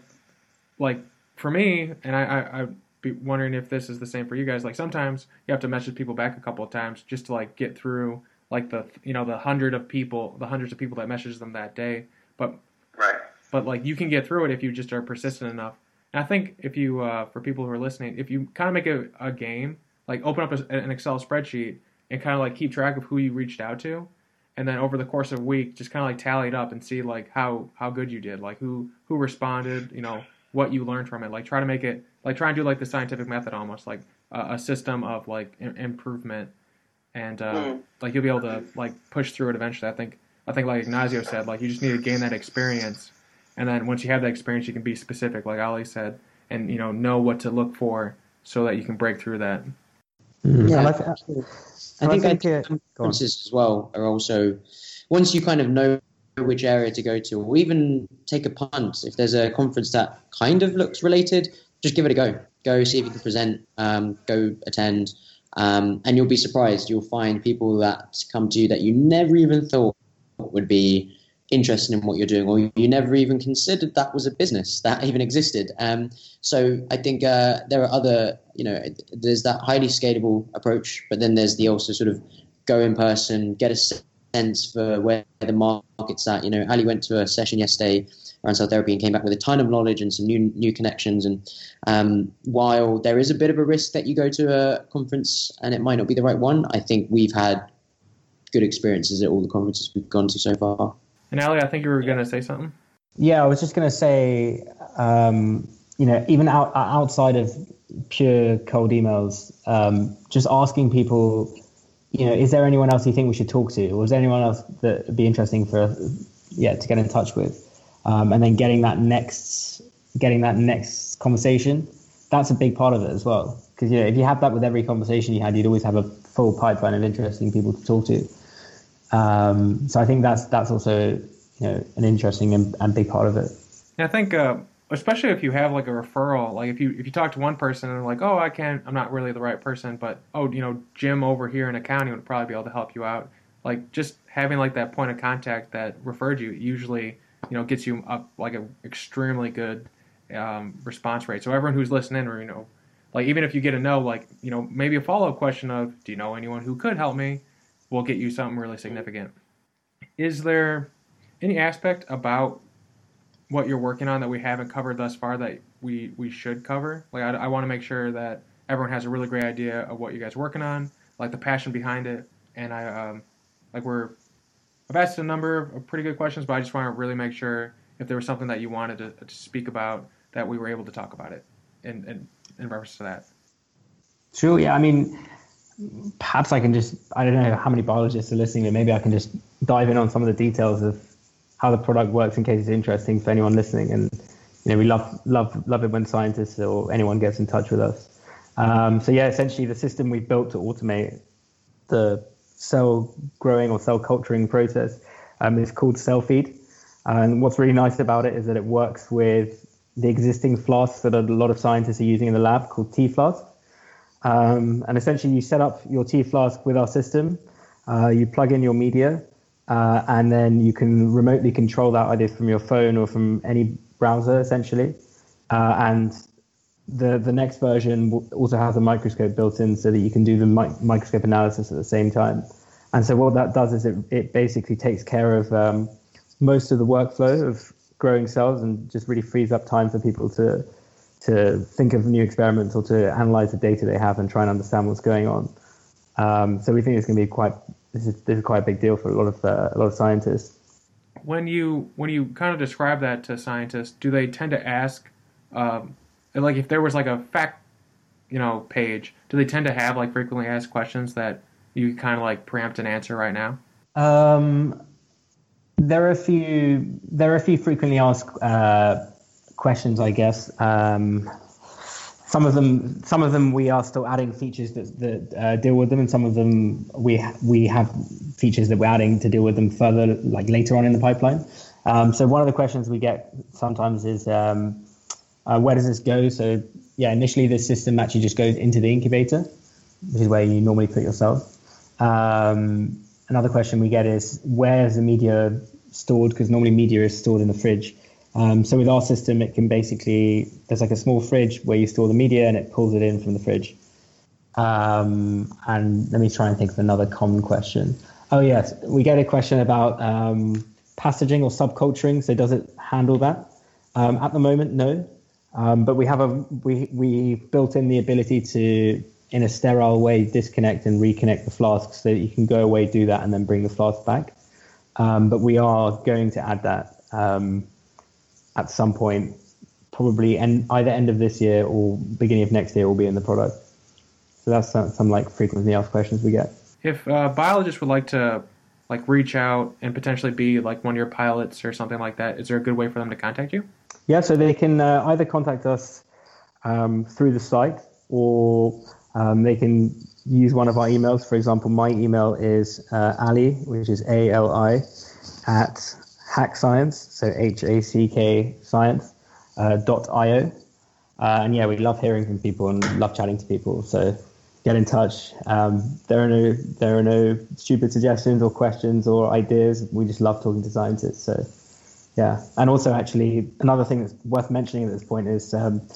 like for me and I, I be wondering if this is the same for you guys. Like sometimes you have to message people back a couple of times just to like get through like the you know the hundred of people the hundreds of people that message them that day. But right. but like you can get through it if you just are persistent enough. And i think if you uh, for people who are listening if you kind of make a, a game like open up a, an excel spreadsheet and kind of like keep track of who you reached out to and then over the course of a week just kind of like tally it up and see like how how good you did. Like who who responded you know what you learned from it. Like try to make it like try and do like the scientific method almost like a system of like improvement. And uh, mm. like you'll be able to like push through it eventually. I think i think like Ignacio said like you just need to gain that experience. And then once you have that experience you can be specific like ali said and you know know what to look for so that you can break through that. Mm. yeah. I, I think, I think uh, as well are also once you kind of know which area to go to, or even take a punt. If there's a conference that kind of looks related, just give it a go. Go see if you can present. Um, go attend, um, and you'll be surprised. You'll find people that come to you that you never even thought would be interested in what you're doing, or you never even considered that was a business that even existed. Um, so I think uh, there are other, you know, there's that highly scalable approach, but then there's the also sort of go in person, get a sense for where the market's at. You know, Ali went to a session yesterday around cell therapy and came back with a ton of knowledge and some new new connections. And um, while there is a bit of a risk that you go to a conference and it might not be the right one, I think we've had good experiences at all the conferences we've gone to so far. And Ali, I think you were going to say something. Yeah, I was just going to say, um, you know, even out, outside of pure cold emails, um, just asking people, you know, is there anyone else you think we should talk to, or is there anyone else that would be interesting for, yeah, to get in touch with, um, and then getting that next, getting that next conversation. That's a big part of it as well, because you know, if you had that with every conversation you had, you'd always have a full pipeline of interesting people to talk to. Um, so I think that's that's also you know an interesting and, and big part of it. Yeah, I think uh, especially if you have like a referral, like if you if you talk to one person and like, oh, I can't, I'm not really the right person, but oh, you know, Jim over here in accounting would probably be able to help you out. Like just having like that point of contact that referred you usually you know gets you up like an extremely good um, response rate. So everyone who's listening, or you know, like even if you get a no, like you know, maybe a follow up question of, do you know anyone who could help me? will get you something really significant. Is there any aspect about what you're working on that we haven't covered thus far that we we should cover? Like I, I want to make sure that everyone has a really great idea of what you guys are working on, like the passion behind it, and I um, like we're I've asked a number of pretty good questions, but I just want to really make sure if there was something that you wanted to, to speak about that we were able to talk about it in, in in reference to that. Sure. Yeah. I mean, perhaps I can just I don't know how many biologists are listening, but maybe I can just dive in on some of the details of how the product works in case it's interesting for anyone listening. And you know, we love love love it when scientists or anyone gets in touch with us. Um, so yeah, essentially the system we've built to automate the cell growing or cell culturing process um, is called CellFeed. And what's really nice about it is that it works with the existing flasks that a lot of scientists are using in the lab called T flasks. Um, and essentially, you set up your T flask with our system, uh, you plug in your media, uh, and then you can remotely control that either from your phone or from any browser, essentially. Uh, and the the next version also has a microscope built in, so that you can do the mi- microscope analysis at the same time. And so what that does is it it basically takes care of um, most of the workflow of growing cells and just really frees up time for people to to think of new experiments or to analyze the data they have and try and understand what's going on. Um, so we think it's going to be quite this is this is quite a big deal for a lot of uh, a lot of scientists. When you when you kind of describe that to scientists, do they tend to ask, um, like if there was like a fact, you know, page, do they tend to have like frequently asked questions that you kind of like preempt an answer right now? Um, there are a few. There are a few frequently asked uh, questions, I guess. Um, some of them, some of them, we are still adding features that, that uh, deal with them, and some of them we ha- we have features that we're adding to deal with them further, like later on in the pipeline. Um, so one of the questions we get sometimes is, um, uh, where does this go? So yeah, initially this system actually just goes into the incubator, which is where you normally put yourself. Um, another question we get is, where is the media stored? Because normally media is stored in the fridge. Um, so with our system, it can basically there's like a small fridge where you store the media and it pulls it in from the fridge. Um, and let me try and think of another common question. Oh yes, we get a question about um, passaging or subculturing. So does it handle that? Um, at the moment, no. Um, but we have a we we built in the ability to in a sterile way disconnect and reconnect the flasks so that you can go away, do that, and then bring the flask back. Um, but we are going to add that um, at some point, probably and either end of this year or beginning of next year will be in the product. So that's some, some like frequently asked questions we get. If uh, biologists would like to like reach out and potentially be like one of your pilots or something like that, is there a good way for them to contact you? Yeah, so they can uh, either contact us um, through the site or um, they can use one of our emails. For example, my email is uh, Ali, which is A L I, at hack science, so H A C K science, uh. Uh, and yeah, we love hearing from people and love chatting to people. So get in touch. Um, there are no there are no stupid suggestions or questions or ideas. We just love talking to scientists. So yeah, and also actually another thing that's worth mentioning at this point is um,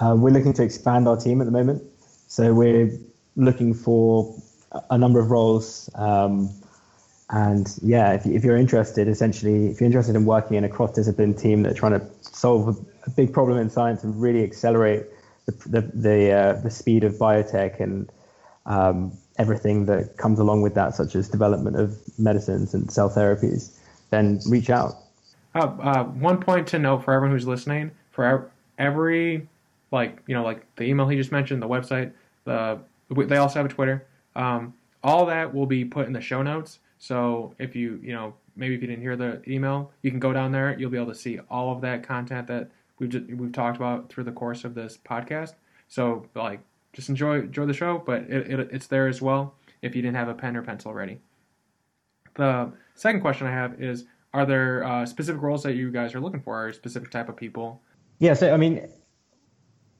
uh, we're looking to expand our team at the moment. So we're looking for a number of roles. Um, and yeah, if, if you're interested, essentially, if you're interested in working in a cross-discipline team that's trying to solve a big problem in science and really accelerate the the the, uh, the speed of biotech and um, everything that comes along with that, such as development of medicines and cell therapies, then reach out. Uh, uh, one point to note for everyone who's listening: for every like you know like the email he just mentioned, the website, the they also have a Twitter. Um, all that will be put in the show notes. So if you, you know, maybe if you didn't hear the email, you can go down there. You'll be able to see all of that content that we've just, we've talked about through the course of this podcast. So like, just enjoy enjoy the show, but it, it, it's there as well if you didn't have a pen or pencil ready. The second question I have is: Are there uh, specific roles that you guys are looking for, or specific type of people? Yeah, so I mean,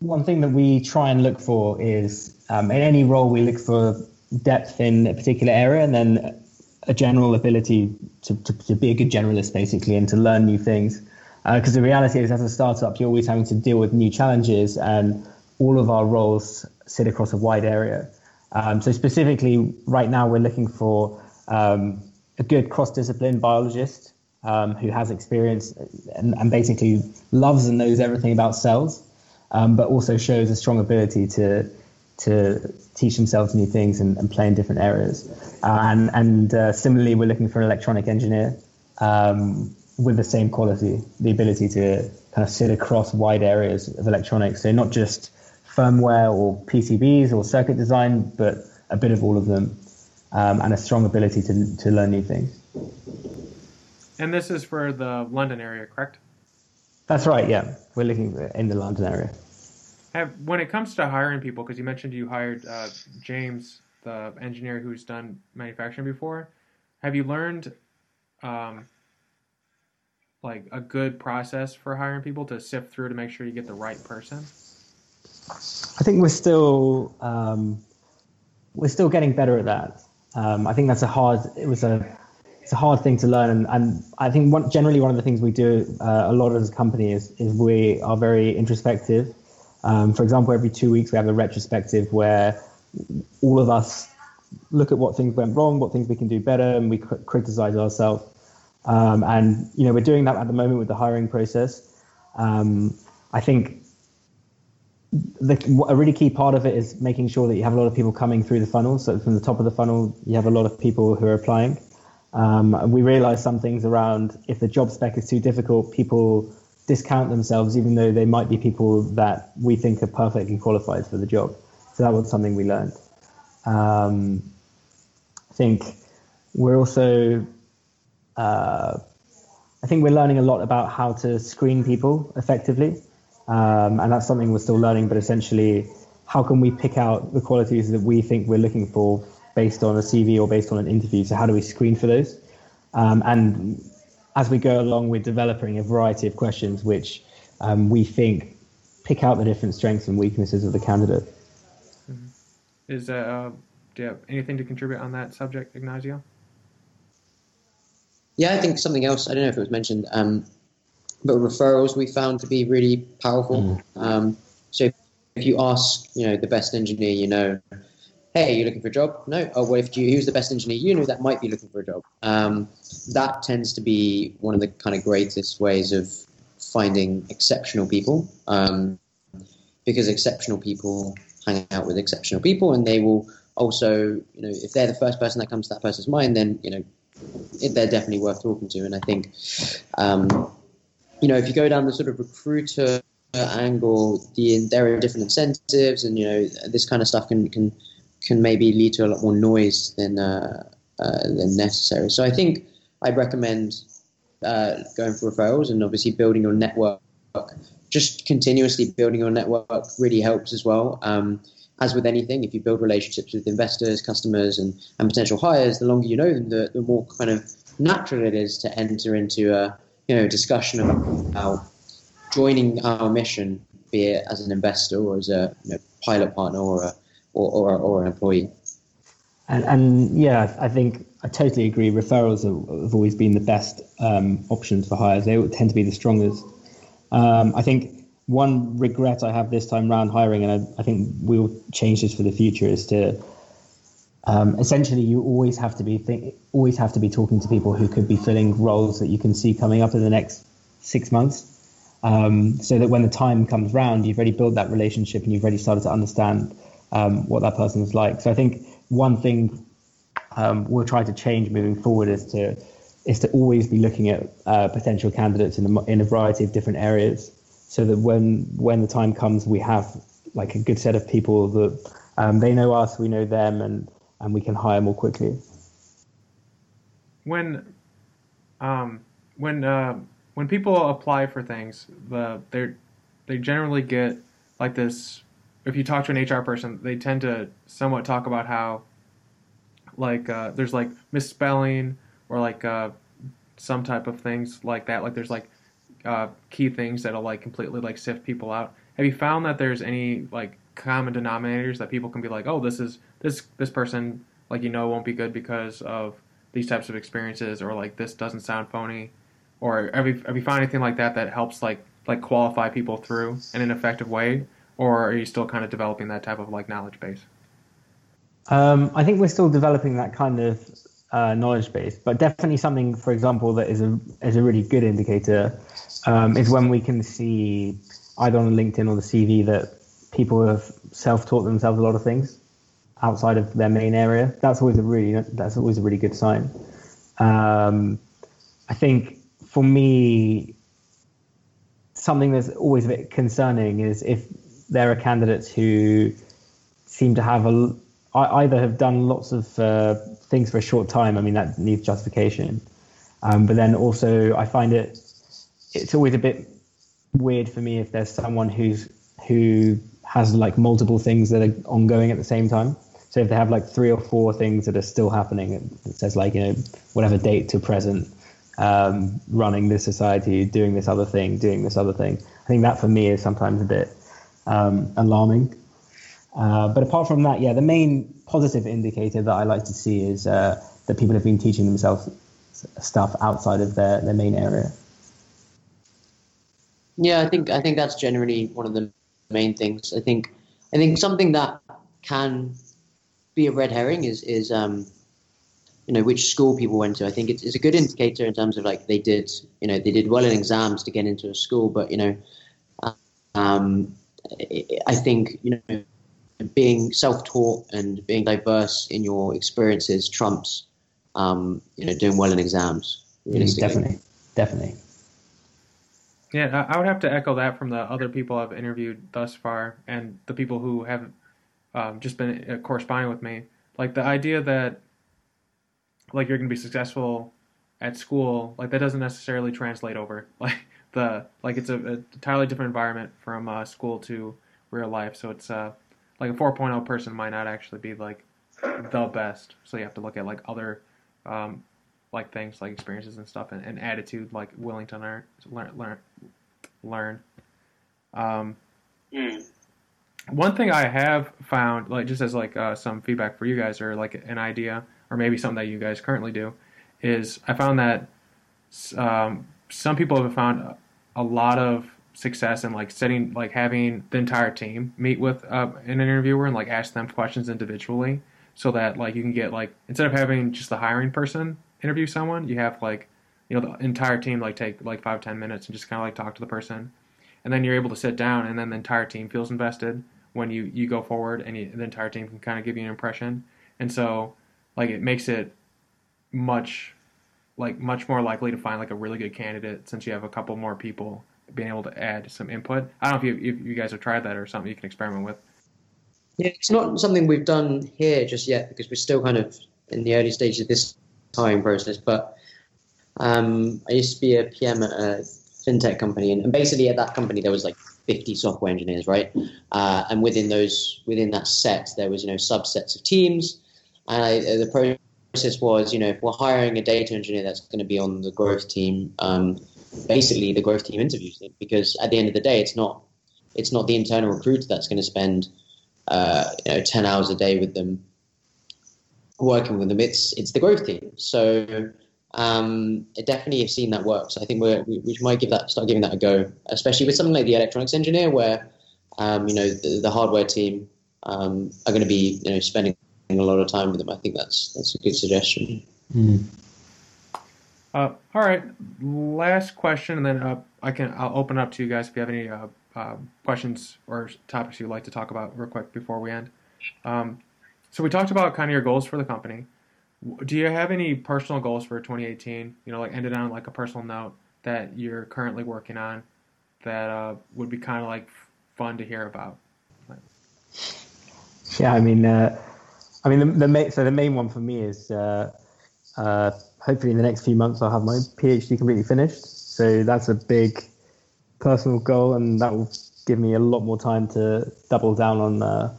one thing that we try and look for is um, in any role we look for depth in a particular area, and then a general ability to, to, to, be a good generalist, basically, and to learn new things. Because uh, the reality is, as a startup, you're always having to deal with new challenges, and all of our roles sit across a wide area. Um, so, specifically, right now, we're looking for um, a good cross discipline biologist um, who has experience and, and, basically loves and knows everything about cells, um, but also shows a strong ability to to teach themselves new things and, and play in different areas. Uh, and and uh, similarly, we're looking for an electronic engineer um, with the same quality, the ability to kind of sit across wide areas of electronics. So not just firmware or PCBs or circuit design, but a bit of all of them, um, and a strong ability to to learn new things. And this is for the London area, correct? That's right. Yeah, we're looking in the London area. Have, when it comes to hiring people, because you mentioned you hired uh, James, the engineer who's done manufacturing before, have you learned um, like a good process for hiring people to sift through to make sure you get the right person? I think we're still um, we're still getting better at that. Um, I think that's a hard. It was a it's a hard thing to learn, and, and I think one, generally one of the things we do uh, a lot as a company is is we are very introspective. Um, for example, every two weeks we have a retrospective where all of us look at what things went wrong, what things we can do better, and we criticize ourselves. Um, and you know we're doing that at the moment with the hiring process. Um, I think the, a really key part of it is making sure that you have a lot of people coming through the funnel. So from the top of the funnel, you have a lot of people who are applying. Um, we realize some things around if the job spec is too difficult, people discount themselves, even though they might be people that we think are perfectly qualified for the job. So that was something we learned. Um, I think we're also, uh, I think we're learning a lot about how to screen people effectively. Um, and that's something we're still learning, but essentially, how can we pick out the qualities that we think we're looking for based on a CV or based on an interview? So, how do we screen for those? Um, and as we go along, we're developing a variety of questions which um, we think pick out the different strengths and weaknesses of the candidate. Mm-hmm. Is uh, do you have anything to contribute on that subject, Ignacio? Yeah, I think something else. I don't know if it was mentioned. Um, but referrals we found to be really powerful. Mm. Um, so if you ask, you know, the best engineer you know, hey, you looking for a job? No. Oh, well, if you who's the best engineer you know that might be looking for a job? Um, that tends to be one of the kind of greatest ways of finding exceptional people, um, because exceptional people hang out with exceptional people, and they will also, you know, if they're the first person that comes to that person's mind, then you know, they're definitely worth talking to. And I think um, you know, if you go down the sort of recruiter angle, the, there are different incentives, and you know, this kind of stuff can can can maybe lead to a lot more noise than uh, uh, than necessary. So I think I'd recommend uh, going for referrals and obviously building your network. Just continuously building your network really helps as well. Um, as with anything, if you build relationships with investors, customers, and, and potential hires, the longer you know them, the, the more kind of natural it is to enter into a you know, discussion about joining our mission, be it as an investor or as a you know, pilot partner or a or, or, or an employee. And, and yeah, I think I totally agree. Referrals have, have always been the best um, options for hires. They tend to be the strongest. Um, I think one regret I have this time around hiring, and I, I think we'll change this for the future, is to um, essentially, you always have to be think, always have to be talking to people who could be filling roles that you can see coming up in the next six months, um, so that when the time comes round, you've already built that relationship and you've already started to understand um, what that person is like. So I think one thing um, we'll try to change moving forward is to is to always be looking at uh, potential candidates in a, in a variety of different areas, so that when when the time comes, we have like a good set of people that um, they know us, we know them, and and we can hire more quickly. When, um, when uh, when people apply for things, the they they generally get like this. If you talk to an HR person, they tend to somewhat talk about how like uh, there's like misspelling or like uh, some type of things like that. Like there's like uh, key things that'll like completely like sift people out. Have you found that there's any like common denominators that people can be like, oh, this is this this person like you know won't be good because of these types of experiences, or like this doesn't sound phony, or have you have you found anything like that that helps like like qualify people through in an effective way, or are you still kind of developing that type of like knowledge base? Um, I think we're still developing that kind of uh, knowledge base, but definitely something, for example, that is a is a really good indicator um, is when we can see either on LinkedIn or the CV that people have self-taught themselves a lot of things outside of their main area. That's always a really that's always a really good sign. Um, I think for me, something that's always a bit concerning is if there are candidates who seem to have a either have done lots of uh, things for a short time. I mean that needs justification, um, but then also I find it it's always a bit weird for me if there's someone who's who has like multiple things that are ongoing at the same time. So if they have like three or four things that are still happening, it says like you know whatever date to present, um, running this society, doing this other thing, doing this other thing. I think that for me is sometimes a bit um, alarming. Uh, but apart from that, yeah, the main positive indicator that I like to see is uh, that people have been teaching themselves stuff outside of their, their main area. Yeah, I think I think that's generally one of the main things. I think I think something that can be a red herring is is um, you know which school people went to. I think it's, it's a good indicator in terms of like they did you know they did well in exams to get into a school, but you know um, I think you know being self-taught and being diverse in your experiences trumps um, you know doing well in exams. Mm, definitely, definitely. Yeah, I would have to echo that from the other people I've interviewed thus far, and the people who have um, just been uh, corresponding with me. Like the idea that like you're going to be successful at school, like that doesn't necessarily translate over. Like the like it's a, a entirely different environment from uh, school to real life. So it's uh, like a 4.0 person might not actually be like the best. So you have to look at like other um, like things like experiences and stuff and, and attitude like willing to learn learn learn learn um, mm. one thing i have found like just as like uh, some feedback for you guys or like an idea or maybe something that you guys currently do is i found that um, some people have found a lot of success in like setting like having the entire team meet with uh, an interviewer and like ask them questions individually so that like you can get like instead of having just the hiring person interview someone, you have like you know the entire team like take like five ten minutes and just kind of like talk to the person, and then you're able to sit down, and then the entire team feels invested when you you go forward, and you, the entire team can kind of give you an impression, and so like it makes it much like much more likely to find like a really good candidate since you have a couple more people being able to add some input. I don't know if you if you guys have tried that or something you can experiment with. Yeah, it's not something we've done here just yet because we're still kind of in the early stages of this hiring process. But um, I used to be a PM at a fintech company, and, and, basically at that company there was like 50 software engineers, right? Uh, and within those, within that set, there was you know subsets of teams, and I, the process was you know if we're hiring a data engineer that's going to be on the growth team, um, basically the growth team interviews them because at the end of the day, it's not it's not the internal recruiter that's going to spend uh, you know 10 hours a day with them working with them. It's it's the growth team. So um, I definitely have seen that work. So I think we're, we, we might give that start giving that a go, especially with something like the electronics engineer, where um, you know the, the, hardware team um, are going to be you know spending a lot of time with them. I think that's that's a good suggestion. Mm. Uh, all right, last question, and then uh, I can I'll open up to you guys if you have any uh, uh questions or topics you'd like to talk about real quick before we end. Um, so we talked about kind of your goals for the company. Do you have any personal goals for 2018? You know, like ended on like a personal note that you're currently working on that uh, would be kind of like fun to hear about. Yeah, I mean, uh, I mean, the, the main, so the main one for me is uh, uh, hopefully in the next few months I'll have my PhD completely finished. So that's a big personal goal, and that will give me a lot more time to double down on uh,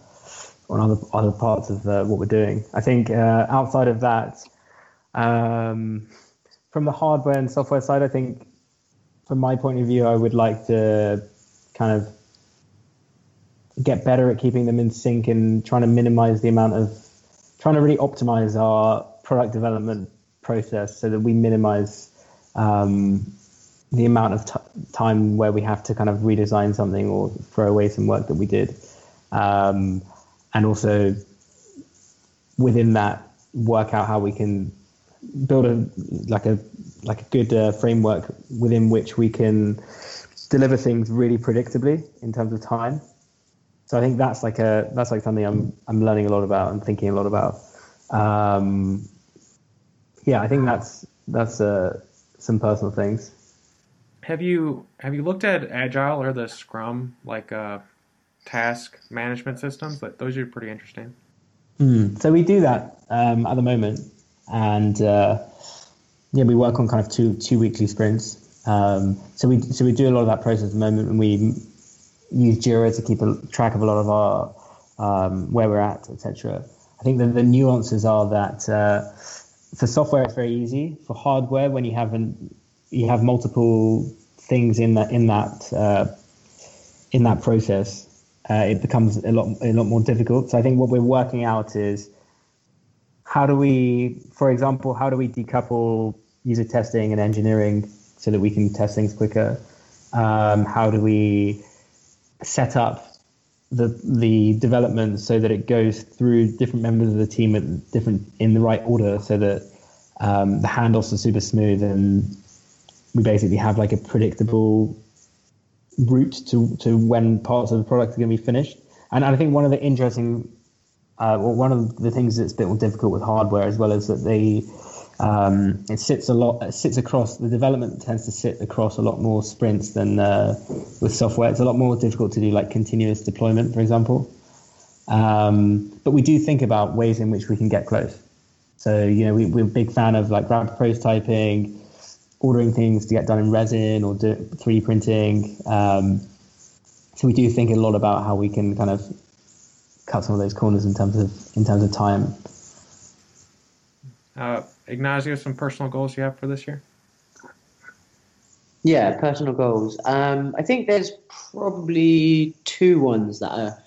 on other other parts of uh, what we're doing. I think uh, outside of that, um, from the hardware and software side, I think from my point of view, I would like to kind of get better at keeping them in sync and trying to minimize the amount of trying to really optimize our product development process so that we minimize um, the amount of t- time where we have to kind of redesign something or throw away some work that we did. Um, and also within that work out how we can build a like a like a good uh, framework within which we can deliver things really predictably in terms of time. So I think that's like a that's like something I'm I'm learning a lot about and thinking a lot about. Um, yeah, I think that's that's uh, some personal things. Have you have you looked at Agile or the Scrum like uh, task management systems. But those are pretty interesting. Mm, so we do that um, at the moment, and uh, yeah, we work on kind of two two weekly sprints. Um, so we so we do a lot of that process at the moment, and we use Jira to keep a track of a lot of our um, where we're at, etc. I think that the nuances are that uh, for software, it's very easy. For hardware, when you have an, you have multiple things in that in that uh, in that process, uh, it becomes a lot a lot more difficult. So I think what we're working out is how do we, for example, how do we decouple user testing and engineering so that we can test things quicker? Um, how do we set up the the development so that it goes through different members of the team at different in the right order so that um, the handoffs are super smooth and we basically have like a predictable route to to when parts of the product are going to be finished. And I think one of the interesting, uh, well, one of the things that's a bit more difficult with hardware as well is that they um, it sits a lot. It sits across the development tends to sit across a lot more sprints than uh, with software. It's a lot more difficult to do like continuous deployment, for example. Um, but we do think about ways in which we can get close. So you know, we, we're a big fan of like rapid prototyping, ordering things to get done in resin or do 3D printing. Um, so we do think a lot about how we can kind of cut some of those corners in terms of in terms of time. Uh, Ignacio, some personal goals you have for this year? Yeah, personal goals. Um, I think there's probably two ones that are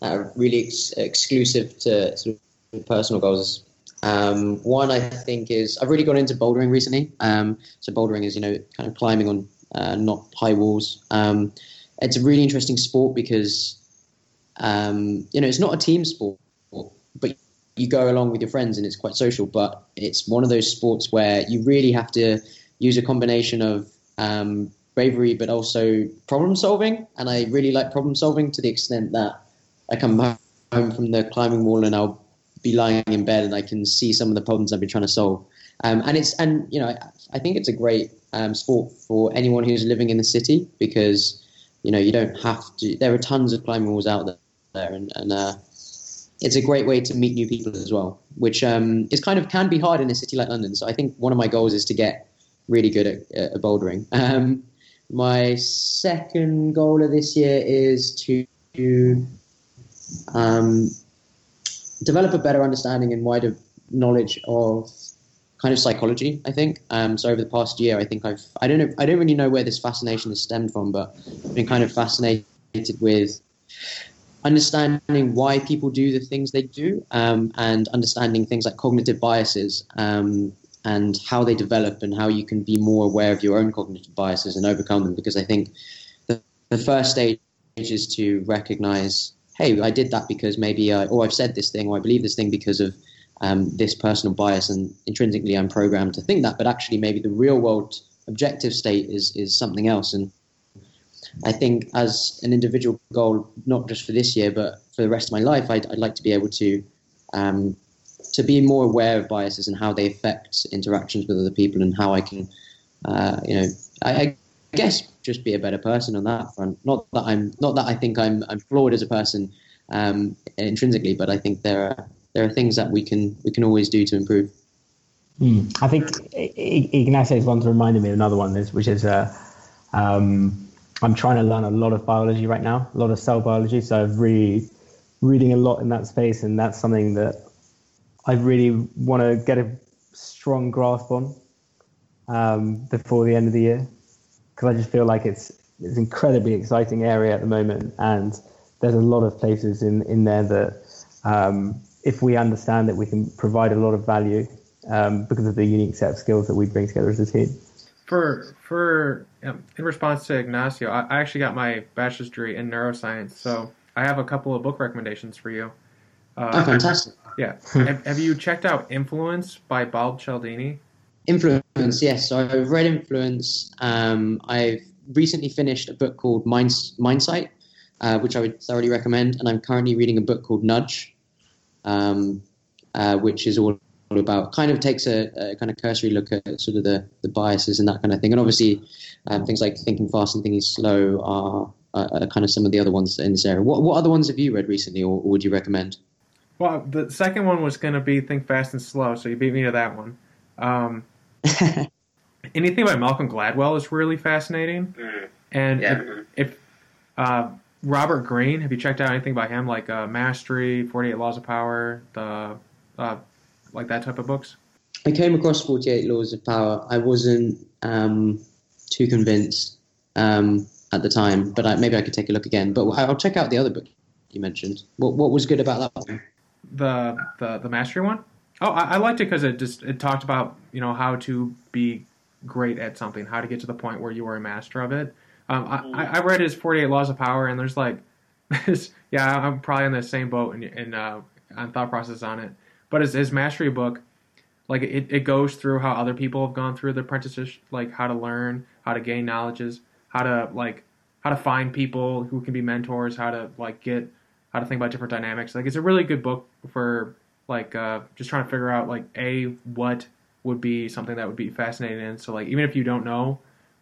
that are really ex- exclusive to sort of personal goals. Um, one I think is I've really got into bouldering recently. Um, so bouldering is you know kind of climbing on uh, not high walls. Um, it's a really interesting sport because um, you know it's not a team sport, but you go along with your friends and it's quite social. But it's one of those sports where you really have to use a combination of um, bravery but also problem solving. And I really like problem solving to the extent that I come home from the climbing wall and I'll be lying in bed and I can see some of the problems I've been trying to solve. Um, and it's and you know I think it's a great um, sport for anyone who's living in the city because you know you don't have to. There are tons of climbing walls out there, and, and uh, it's a great way to meet new people as well, which um, is kind of can be hard in a city like London. So I think one of my goals is to get really good at, at bouldering. Um, my second goal of this year is to um, develop a better understanding and wider knowledge of kind of psychology. I think um, so. Over the past year, I think I've I don't know I don't really know where this fascination has stemmed from, but I've been kind of fascinated with understanding why people do the things they do um, and understanding things like cognitive biases um, and how they develop and how you can be more aware of your own cognitive biases and overcome them. Because i think the, the first stage is to recognize hey i did that because maybe I, or i've said this thing or i believe this thing because of um, this personal bias and intrinsically i'm programmed to think that but actually maybe the real world objective state is is something else. And I think as an individual goal, not just for this year, but for the rest of my life, I'd, I'd like to be able to um, to be more aware of biases and how they affect interactions with other people and how I can, uh, you know, I, I, guess just be a better person on that front. Not that I'm not that I think I'm I'm flawed as a person um, intrinsically, but I think there are there are things that we can we can always do to improve. Mm. I think Ignacio is Ignacio's one's reminded me of another one, which is uh, um, I'm trying to learn a lot of biology right now, a lot of cell biology. So I've really reading a lot in that space, and that's something that I really want to get a strong grasp on um, before the end of the year, because I just feel like it's it's an incredibly exciting area at the moment, and there's a lot of places in in there that um, if we understand that we can provide a lot of value um, because of the unique set of skills that we bring together as a team. For for um, in response to Ignacio, I, I, actually got my bachelor's degree in neuroscience, so I have a couple of book recommendations for you. Uh, oh, fantastic! Yeah, have, have, you checked out Influence by Bob Cialdini? Influence, yes. So I've read Influence. Um, I've recently finished a book called Mind Mindsight, uh, which I would thoroughly recommend, and I'm currently reading a book called Nudge, um, uh, which is all about kind of takes a, a, kind of cursory look at sort of the, the biases and that kind of thing. And obviously, um, things like thinking fast and thinking slow are, are, are, kind of some of the other ones in this area. What, what other ones have you read recently, or, or would you recommend? Well, the second one was going to be Think Fast and Slow, so you beat me to that one. Um, anything by Malcolm Gladwell is really fascinating. Mm. And yeah. if, if uh, Robert Greene, have you checked out anything by him, like uh, Mastery, Forty Eight Laws of Power, the uh, like that type of books? I came across Forty Eight Laws of Power. I wasn't um, too convinced um, at the time, but I, maybe I could take a look again. But I'll check out the other book you mentioned. What what was good about that one? The the the mastery one. Oh, I, I liked it because it just it talked about you know how to be great at something, how to get to the point where you are a master of it. Um, I, I read his Forty Eight Laws of Power, and there's like, yeah, I'm probably in the same boat and in uh, on thought process on it. But his, his mastery book, like it, it goes through how other people have gone through the apprenticeship, like how to learn, how to gain knowledges, how to like how to find people who can be mentors, how to like get how to think about different dynamics. Like it's a really good book for like uh, just trying to figure out like a what would be something that would be fascinating in. So like even if you don't know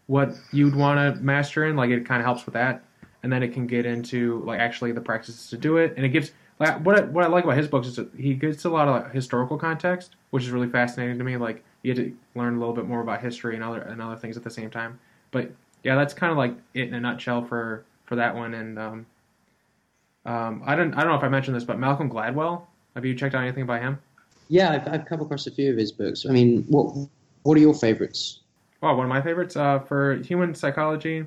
what you'd want to master in, like it kind of helps with that, and then it can get into like actually the practices to do it, and it gives. Like, what I, what I like about his books is that he gets a lot of like, historical context, which is really fascinating to me. Like you get to learn a little bit more about history and other and other things at the same time. But yeah, that's kind of like it in a nutshell for for that one. And um, um, I don't I don't know if I mentioned this, but Malcolm Gladwell. Have you checked out anything by him? Yeah, I've, I've come across a few of his books. I mean, what what are your favorites? Oh, one of my favorites uh, for human psychology.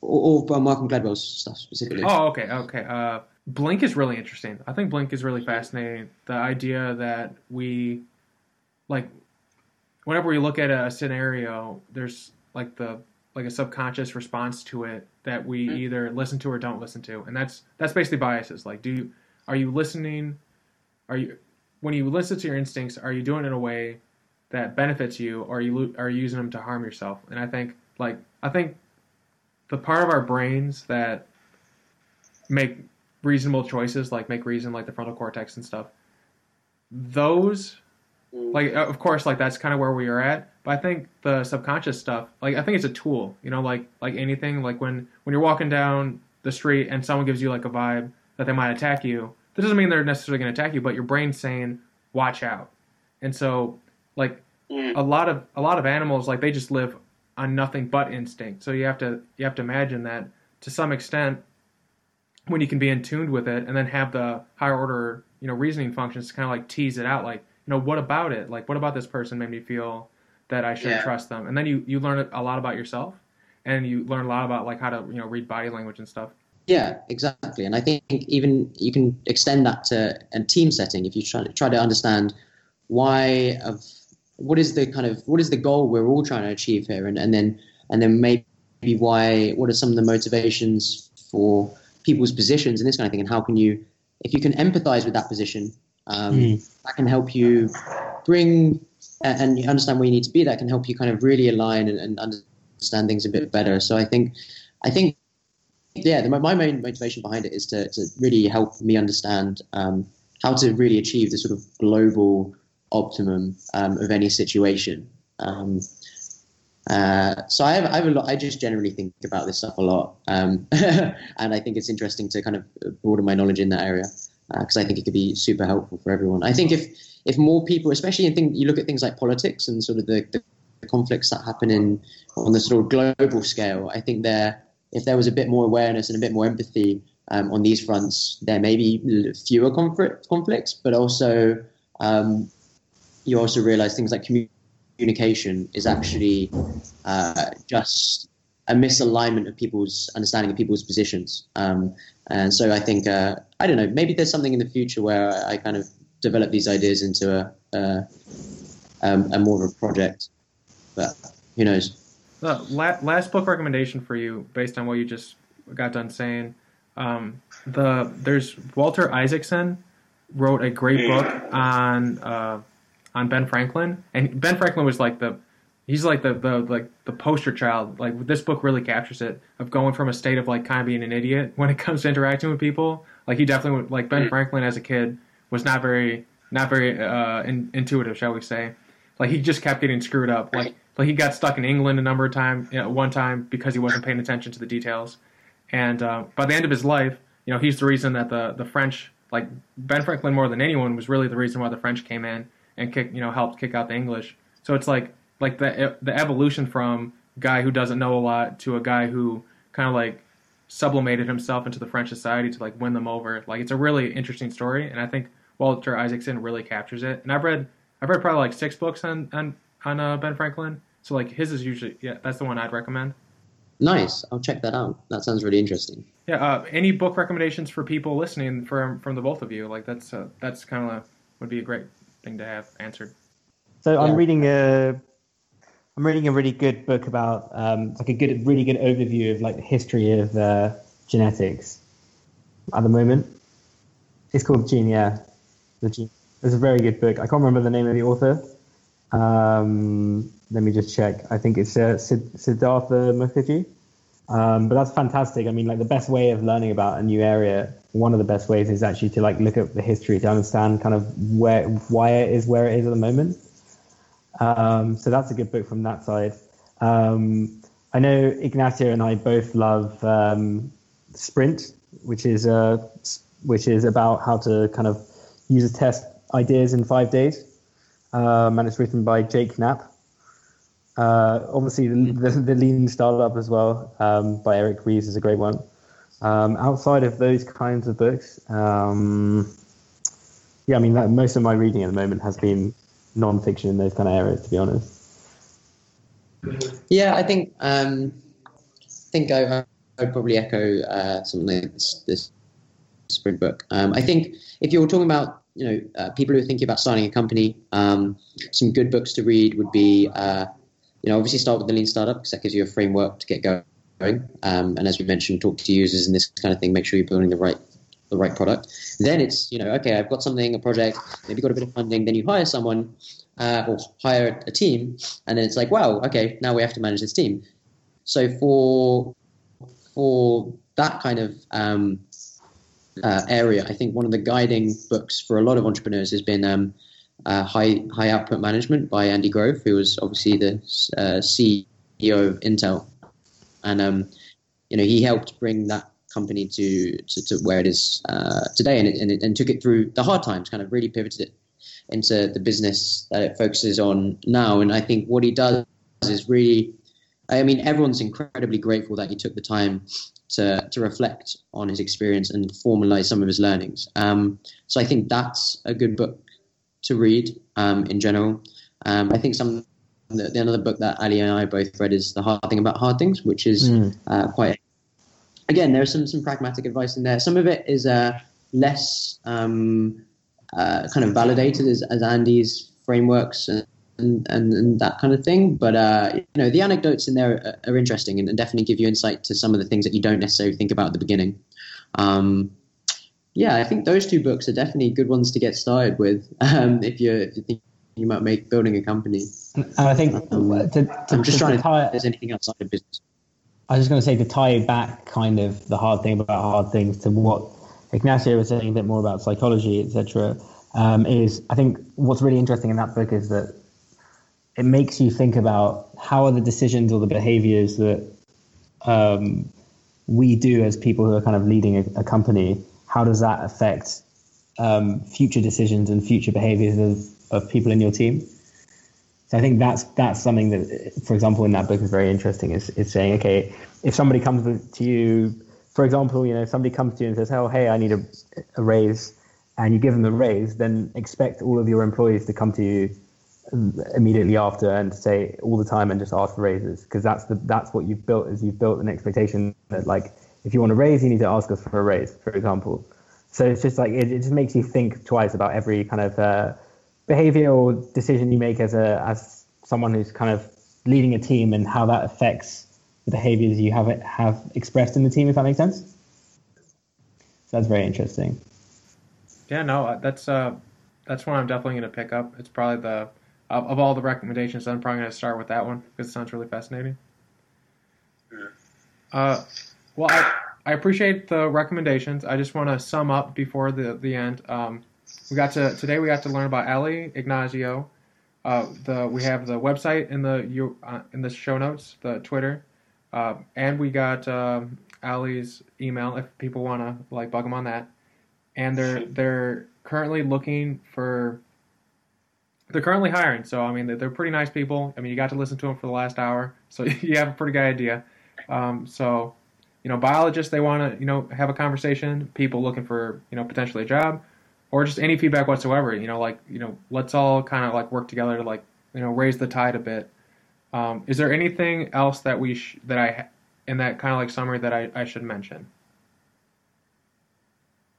Or, or Malcolm Gladwell's stuff specifically. Oh, okay, okay. Uh, Blink is really interesting. I think Blink is really fascinating. The idea that we, like, whenever we look at a scenario, there's like the like a subconscious response to it that we mm-hmm. either listen to or don't listen to, and that's that's basically biases. Like, do you are you listening? Are you when you listen to your instincts? Are you doing it in a way that benefits you, or are you are you using them to harm yourself? And I think like I think the part of our brains that make reasonable choices, like make reason, like the frontal cortex and stuff, those mm. like of course like that's kind of where we are at but i think the subconscious stuff like i think it's a tool you know like like anything like when when you're walking down the street and someone gives you like a vibe that they might attack you that doesn't mean they're necessarily going to attack you but your brain's saying watch out and so like mm. a lot of a lot of animals like they just live on nothing but instinct so you have to you have to imagine that to some extent when you can be in tuned with it and then have the higher order you know reasoning functions to kind of like tease it out like you know what about it? Like what about this person made me feel that i shouldn't yeah. trust them? And then you you learn a lot about yourself and you learn a lot about like how to you know read body language and stuff. Yeah exactly. And i think even you can extend that to a team setting if you try to try to understand why of what is the kind of what is the goal we're all trying to achieve here? And, and then and then maybe why what are some of the motivations for people's positions and this kind of thing, and how can you, if you can empathize with that position, um, mm. that can help you bring and you understand where you need to be. That can help you kind of really align and, and understand things a bit better. So I think, I think, yeah, the, my main motivation behind it is to to really help me understand um, how to really achieve the sort of global optimum um, of any situation. Um, uh, so I have, I have a lot. I just generally think about this stuff a lot, um, and I think it's interesting to kind of broaden my knowledge in that area because uh, I think it could be super helpful for everyone. I think if if more people, especially in you look at things like politics and sort of the, the conflicts that happen in on the sort of global scale, I think there if there was a bit more awareness and a bit more empathy um, on these fronts, there may be fewer conflict, conflicts, but also um, you also realize things like community communication is actually uh, just a misalignment of people's understanding of people's positions. Um, and so I think, uh, I don't know, maybe there's something in the future where I, kind of develop these ideas into a, a, um, a more of a project. But who knows? The last book recommendation for you, based on what you just got done saying, um, the there's Walter Isaacson wrote a great book on uh, on Ben Franklin, and Ben Franklin was like the he's like the, the like the poster child. Like this book really captures it of going from a state of like kind of being an idiot when it comes to interacting with people. Like he definitely would, like Ben Franklin as a kid was not very not very uh, in, intuitive, shall we say? Like he just kept getting screwed up. Like like he got stuck in England a number of times, you know, one time because he wasn't paying attention to the details. And uh, by the end of his life, you know, he's the reason that the the French, like Ben Franklin more than anyone, was really the reason why the French came in and kick you know helped kick out the English. So it's like like the the evolution from guy who doesn't know a lot to a guy who kind of like sublimated himself into the French society to like win them over. Like it's a really interesting story, and I think Walter Isaacson really captures it. And I've read I've read probably like six books on on on uh, Ben Franklin. So like his is usually yeah, that's the one I'd recommend. Nice. I'll check that out. That sounds really interesting. Yeah. Uh, any book recommendations for people listening from from the both of you? Like that's uh, that's kind of would be a great thing to have answered. So Yeah. I'm reading a, I'm reading a really good book about um, like a good, really good overview of like the history of uh, genetics at the moment. It's called Gene, yeah, the Gene. It's a very good book. I can't remember the name of the author. Um, let me just check. I think it's uh, Sid- Siddhartha Mukherjee. Um, but that's fantastic. I mean, like the best way of learning about a new area, one of the best ways is actually to like look at the history to understand kind of where why it is where it is at the moment. Um, so that's a good book from that side. Um, I know Ignacio and I both love um, Sprint, which is uh, which is about how to kind of use a test ideas in five days, um, and it's written by Jake Knapp. Uh, obviously, the, the, Lean Startup as well um, by Eric Ries is a great one. Um, outside of those kinds of books, um, yeah, I mean, that, most of my reading at the moment has been non-fiction in those kind of areas, to be honest. Yeah, I think um, I think I I'd probably echo uh, something like this, this sprint book. Um, I think if you're talking about you know uh, people who are thinking about starting a company, um, some good books to read would be uh, you know obviously start with the Lean Startup because that gives you a framework to get going. Um, and as we mentioned, talk to users and this kind of thing. Make sure you're building the right the right product. Then it's you know okay, I've got something, a project, maybe got a bit of funding. Then you hire someone uh, or hire a team, and then it's like wow, okay, now we have to manage this team. So for for that kind of um, uh, area, I think one of the guiding books for a lot of entrepreneurs has been um, uh, High High Output Management by Andy Grove, who was obviously the uh, CEO of Intel, and um, you know he helped bring that company to to, to where it is uh, today, and, it, and, it, and took it through the hard times, kind of really pivoted it into the business that it focuses on now. And I think what he does is really I mean, everyone's incredibly grateful that he took the time to to reflect on his experience and formalize some of his learnings. Um, so I think that's a good book to read um, in general. Um, I think some the, the another book that Ali and I both read is The Hard Thing About Hard Things, which is Mm. uh, quite. Again, there's some some pragmatic advice in there. Some of it is uh, less um, uh, kind of validated as, as Andy's frameworks and, and, and that kind of thing. But uh, you know, the anecdotes in there are, are interesting and, and definitely give you insight to some of the things that you don't necessarily think about at the beginning. Um, yeah, I think those two books are definitely good ones to get started with um, if you're if you think you might make building a company. And I think Um, to, to, I'm just to trying to tie, if there's anything outside of business. I was just going to say to tie back kind of the hard thing about hard things to what Ignacio was saying a bit more about psychology, etc. Um, is I think what's really interesting in that book is that it makes you think about how are the decisions or the behaviors that um, we do as people who are kind of leading a, a company. How does that affect um, future decisions and future behaviors of, of people in your team? So I think that's that's something that, for example, in that book is very interesting. Is is saying, okay, if somebody comes to you, for example, you know, somebody comes to you and says, oh, hey, I need a, a raise, and you give them the raise, then expect all of your employees to come to you immediately after and say all the time and just ask for raises because that's the that's what you've built is you've built an expectation that like if you want a raise you need to ask us for a raise for example so it's just like it, it just makes you think twice about every kind of uh, behavior or decision you make as a as someone who's kind of leading a team and how that affects the behaviors you have have expressed in the team if that makes sense so that's very interesting Yeah, no, uh, that's uh, that's one I'm definitely going to pick up. It's probably the of, of all the recommendations, I'm probably going to start with that one because it sounds really fascinating. Uh, well, I, I appreciate the recommendations. I just want to sum up before the the end. Um, we got to today. We got to learn about Ali Ignacio. Uh, the we have the website in the you uh, in the show notes, the Twitter, uh, and we got um, Ali's email if people want to like bug him on that. And they're they're currently looking for. They're currently hiring, so I mean they're, they're pretty nice people. I mean you got to listen to them for the last hour, so you have a pretty good idea. Um, so, you know, biologists they want to you know have a conversation. People looking for you know potentially a job, or just any feedback whatsoever. You know, like you know, let's all kind of like work together to like you know raise the tide a bit. Um, is there anything else that we sh- that I in that kind of like summary that I, I should mention?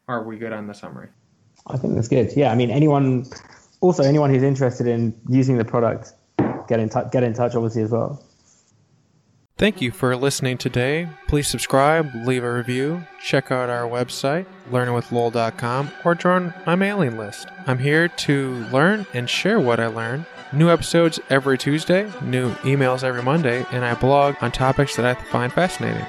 Are we good on the summary? I think that's good. Yeah, I mean, anyone, also anyone who's interested in using the product, get in touch. Get in touch, obviously, as well. Thank you for listening today. Please subscribe, leave a review, check out our website, learningwithlowell.com, or join my mailing list. I'm here to learn and share what I learn. New episodes every Tuesday, new emails every Monday, and I blog on topics that I find fascinating.